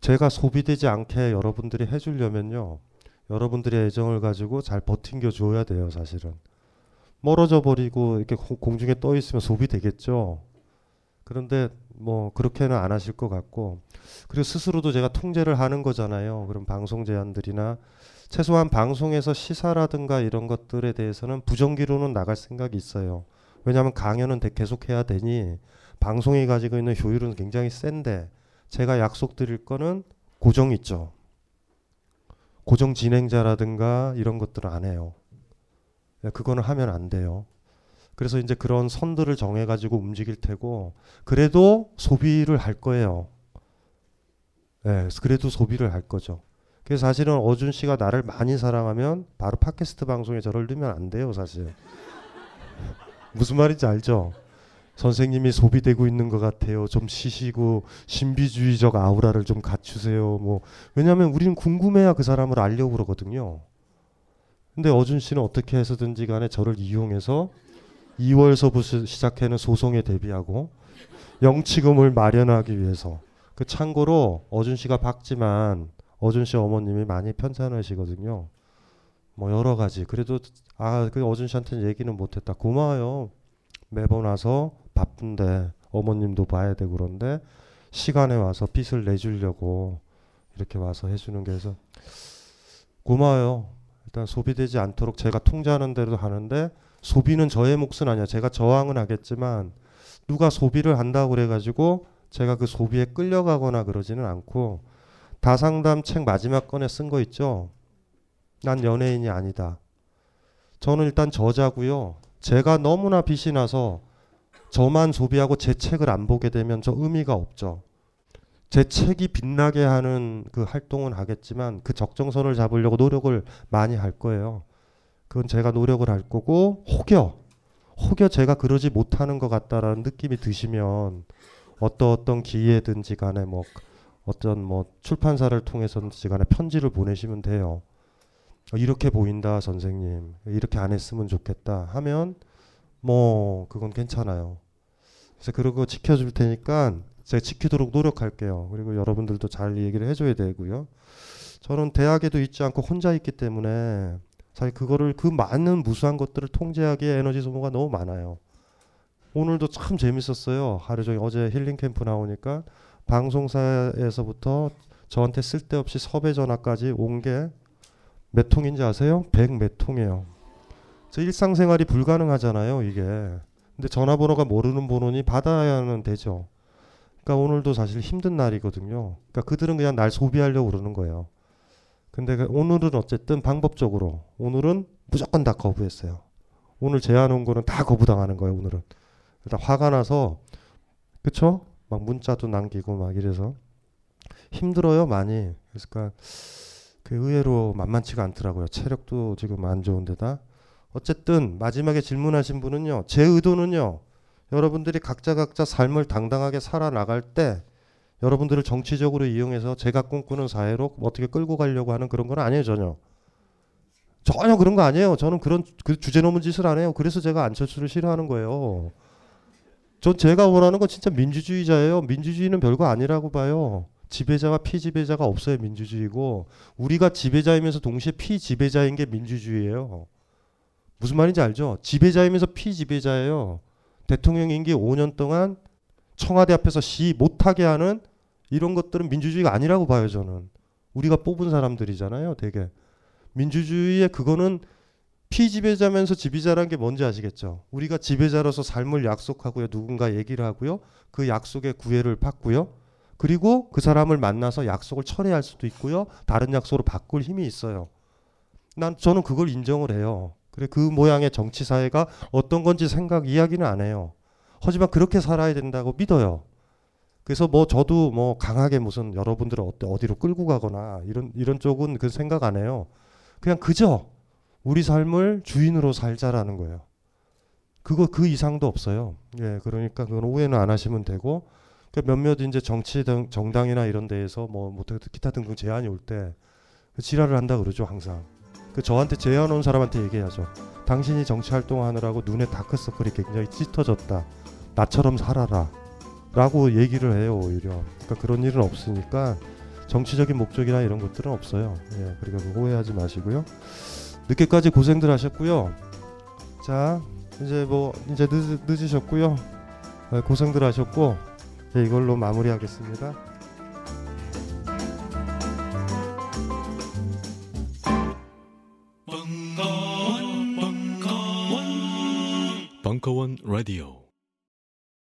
S7: 제가 소비되지 않게 여러분들이 해주려면요. 여러분들의 애정을 가지고 잘 버틴겨 줘야 돼요. 사실은. 멀어져 버리고 이렇게 공중에 떠 있으면 소비되겠죠. 그런데 뭐 그렇게는 안 하실 것 같고 그리고 스스로도 제가 통제를 하는 거잖아요. 그럼 방송 제안들이나 최소한 방송에서 시사라든가 이런 것들에 대해서는 부정기로는 나갈 생각이 있어요. 왜냐하면 강연은 계속 해야 되니 방송이 가지고 있는 효율은 굉장히 센데 제가 약속드릴 거는 고정 있죠. 고정 진행자라든가 이런 것들은 안 해요. 네, 그거는 하면 안 돼요. 그래서 이제 그런 선들을 정해가지고 움직일 테고 그래도 소비를 할 거예요. 네, 그래도 소비를 할 거죠. 그래서 사실은 어준 씨가 나를 많이 사랑하면 바로 팟캐스트 방송에 저를 넣으면 안 돼요, 사실. 무슨 말인지 알죠? 선생님이 소비되고 있는 것 같아요. 좀 쉬시고 신비주의적 아우라를 좀 갖추세요. 뭐 왜냐하면 우리는 궁금해야 그 사람을 알려고 그러거든요. 근데 어준 씨는 어떻게 해서든지 간에 저를 이용해서 2월서부터 시작하는 소송에 대비하고 영치금을 마련하기 위해서 그 참고로 어준 씨가 박지만 어준 씨 어머님이 많이 편찮으시거든요. 뭐 여러 가지 그래도 아 그 어준 씨한테는 얘기는 못 했다 고마워요. 매번 와서 바쁜데 어머님도 봐야 되고 그런데 시간에 와서 빚을 내주려고 이렇게 와서 해주는 게 해서 고마워요. 일단 소비되지 않도록 제가 통제하는 대로 하는데 소비는 저의 몫은 아니야. 제가 저항은 하겠지만 누가 소비를 한다고 그래가지고 제가 그 소비에 끌려가거나 그러지는 않고 다상담 책 마지막 건에 쓴 거 있죠. 난 연예인이 아니다. 저는 일단 저자고요. 제가 너무나 빛이 나서 저만 소비하고 제 책을 안 보게 되면 저 의미가 없죠. 제 책이 빛나게 하는 그 활동은 하겠지만 그 적정선을 잡으려고 노력을 많이 할 거예요. 그건 제가 노력을 할 거고 혹여 혹여 제가 그러지 못하는 것 같다라는 느낌이 드시면 어떤 어떤 기회든지 간에 뭐 어떤 뭐 출판사를 통해서든지 간에 편지를 보내시면 돼요. 어, 이렇게 보인다 선생님 이렇게 안 했으면 좋겠다 하면 뭐 그건 괜찮아요. 그래서 그러고 지켜줄 테니까 제가 지키도록 노력할게요. 그리고 여러분들도 잘 얘기를 해줘야 되고요. 저는 대학에도 있지 않고 혼자 있기 때문에 사실 그거를 그 많은 무수한 것들을 통제하기에 에너지 소모가 너무 많아요. 오늘도 참 재밌었어요. 하루 종일 어제 힐링 캠프 나오니까 방송사에서부터 저한테 쓸데없이 섭외 전화까지 온 게 몇 통인지 아세요? 100 몇 통이에요. 저 일상생활이 불가능하잖아요, 이게. 근데 전화번호가 모르는 번호니 받아야는 되죠. 그러니까 오늘도 사실 힘든 날이거든요. 그러니까 그들은 그냥 날 소비하려고 그러는 거예요. 근데 그 오늘은 어쨌든 방법적으로 오늘은 무조건 다 거부했어요. 오늘 제안 온 거는 다 거부당하는 거예요, 오늘은. 일단 화가 나서 그쵸? 막 문자도 남기고 막 이래서 힘들어요, 많이. 그러니까 그 의외로 만만치가 않더라고요. 체력도 지금 안 좋은데다. 어쨌든 마지막에 질문하신 분은요. 제 의도는요. 여러분들이 각자 각자 삶을 당당하게 살아나갈 때 여러분들을 정치적으로 이용해서 제가 꿈꾸는 사회로 어떻게 끌고 가려고 하는 그런 건 아니에요 전혀. 전혀 그런 거 아니에요. 저는 그런 그 주제 넘은 짓을 안 해요. 그래서 제가 안철수를 싫어하는 거예요. 전 제가 원하는 건 진짜 민주주의자예요. 민주주의는 별거 아니라고 봐요. 지배자와 피지배자가 없어야 민주주의고 우리가 지배자이면서 동시에 피지배자인 게 민주주의예요. 무슨 말인지 알죠? 지배자이면서 피지배자예요. 대통령 임기 5년 동안 청와대 앞에서 시 못하게 하는 이런 것들은 민주주의가 아니라고 봐요, 저는. 우리가 뽑은 사람들이잖아요, 되게. 민주주의의 그거는 피지배자면서 지배자라는 게 뭔지 아시겠죠? 우리가 지배자로서 삶을 약속하고요, 누군가 얘기를 하고요, 그 약속에 구애를 받고요, 그리고 그 사람을 만나서 약속을 철회할 수도 있고요, 다른 약속으로 바꿀 힘이 있어요. 난 저는 그걸 인정을 해요. 그래 그 모양의 정치 사회가 어떤 건지 생각 이야기는 안 해요. 하지만 그렇게 살아야 된다고 믿어요. 그래서 뭐 저도 뭐 강하게 무슨 여러분들을 어디, 어디로 끌고 가거나 이런 이런 쪽은 그 생각 안 해요. 그냥 그저 우리 삶을 주인으로 살자라는 거예요. 그거 그 이상도 없어요. 예, 그러니까 그건 오해는 안 하시면 되고 그 몇몇 이제 정치 등 정당이나 이런 데에서 뭐, 뭐 기타 등등 제안이 올때 그 지랄을 한다 그러죠 항상. 그 저한테 제안 온 사람한테 얘기하죠. 당신이 정치 활동하느라고 눈에 다크서클이 굉장히 짙어졌다. 나처럼 살아라. 라고 얘기를 해요 오히려. 그러니까 그런 일은 없으니까 정치적인 목적이나 이런 것들은 없어요. 예, 그러니까 오해하지 마시고요. 늦게까지 고생들 하셨고요. 자 이제 뭐 이제 늦, 늦으셨고요. 예, 고생들 하셨고 예, 이걸로 마무리하겠습니다.
S1: 벙커원 라디오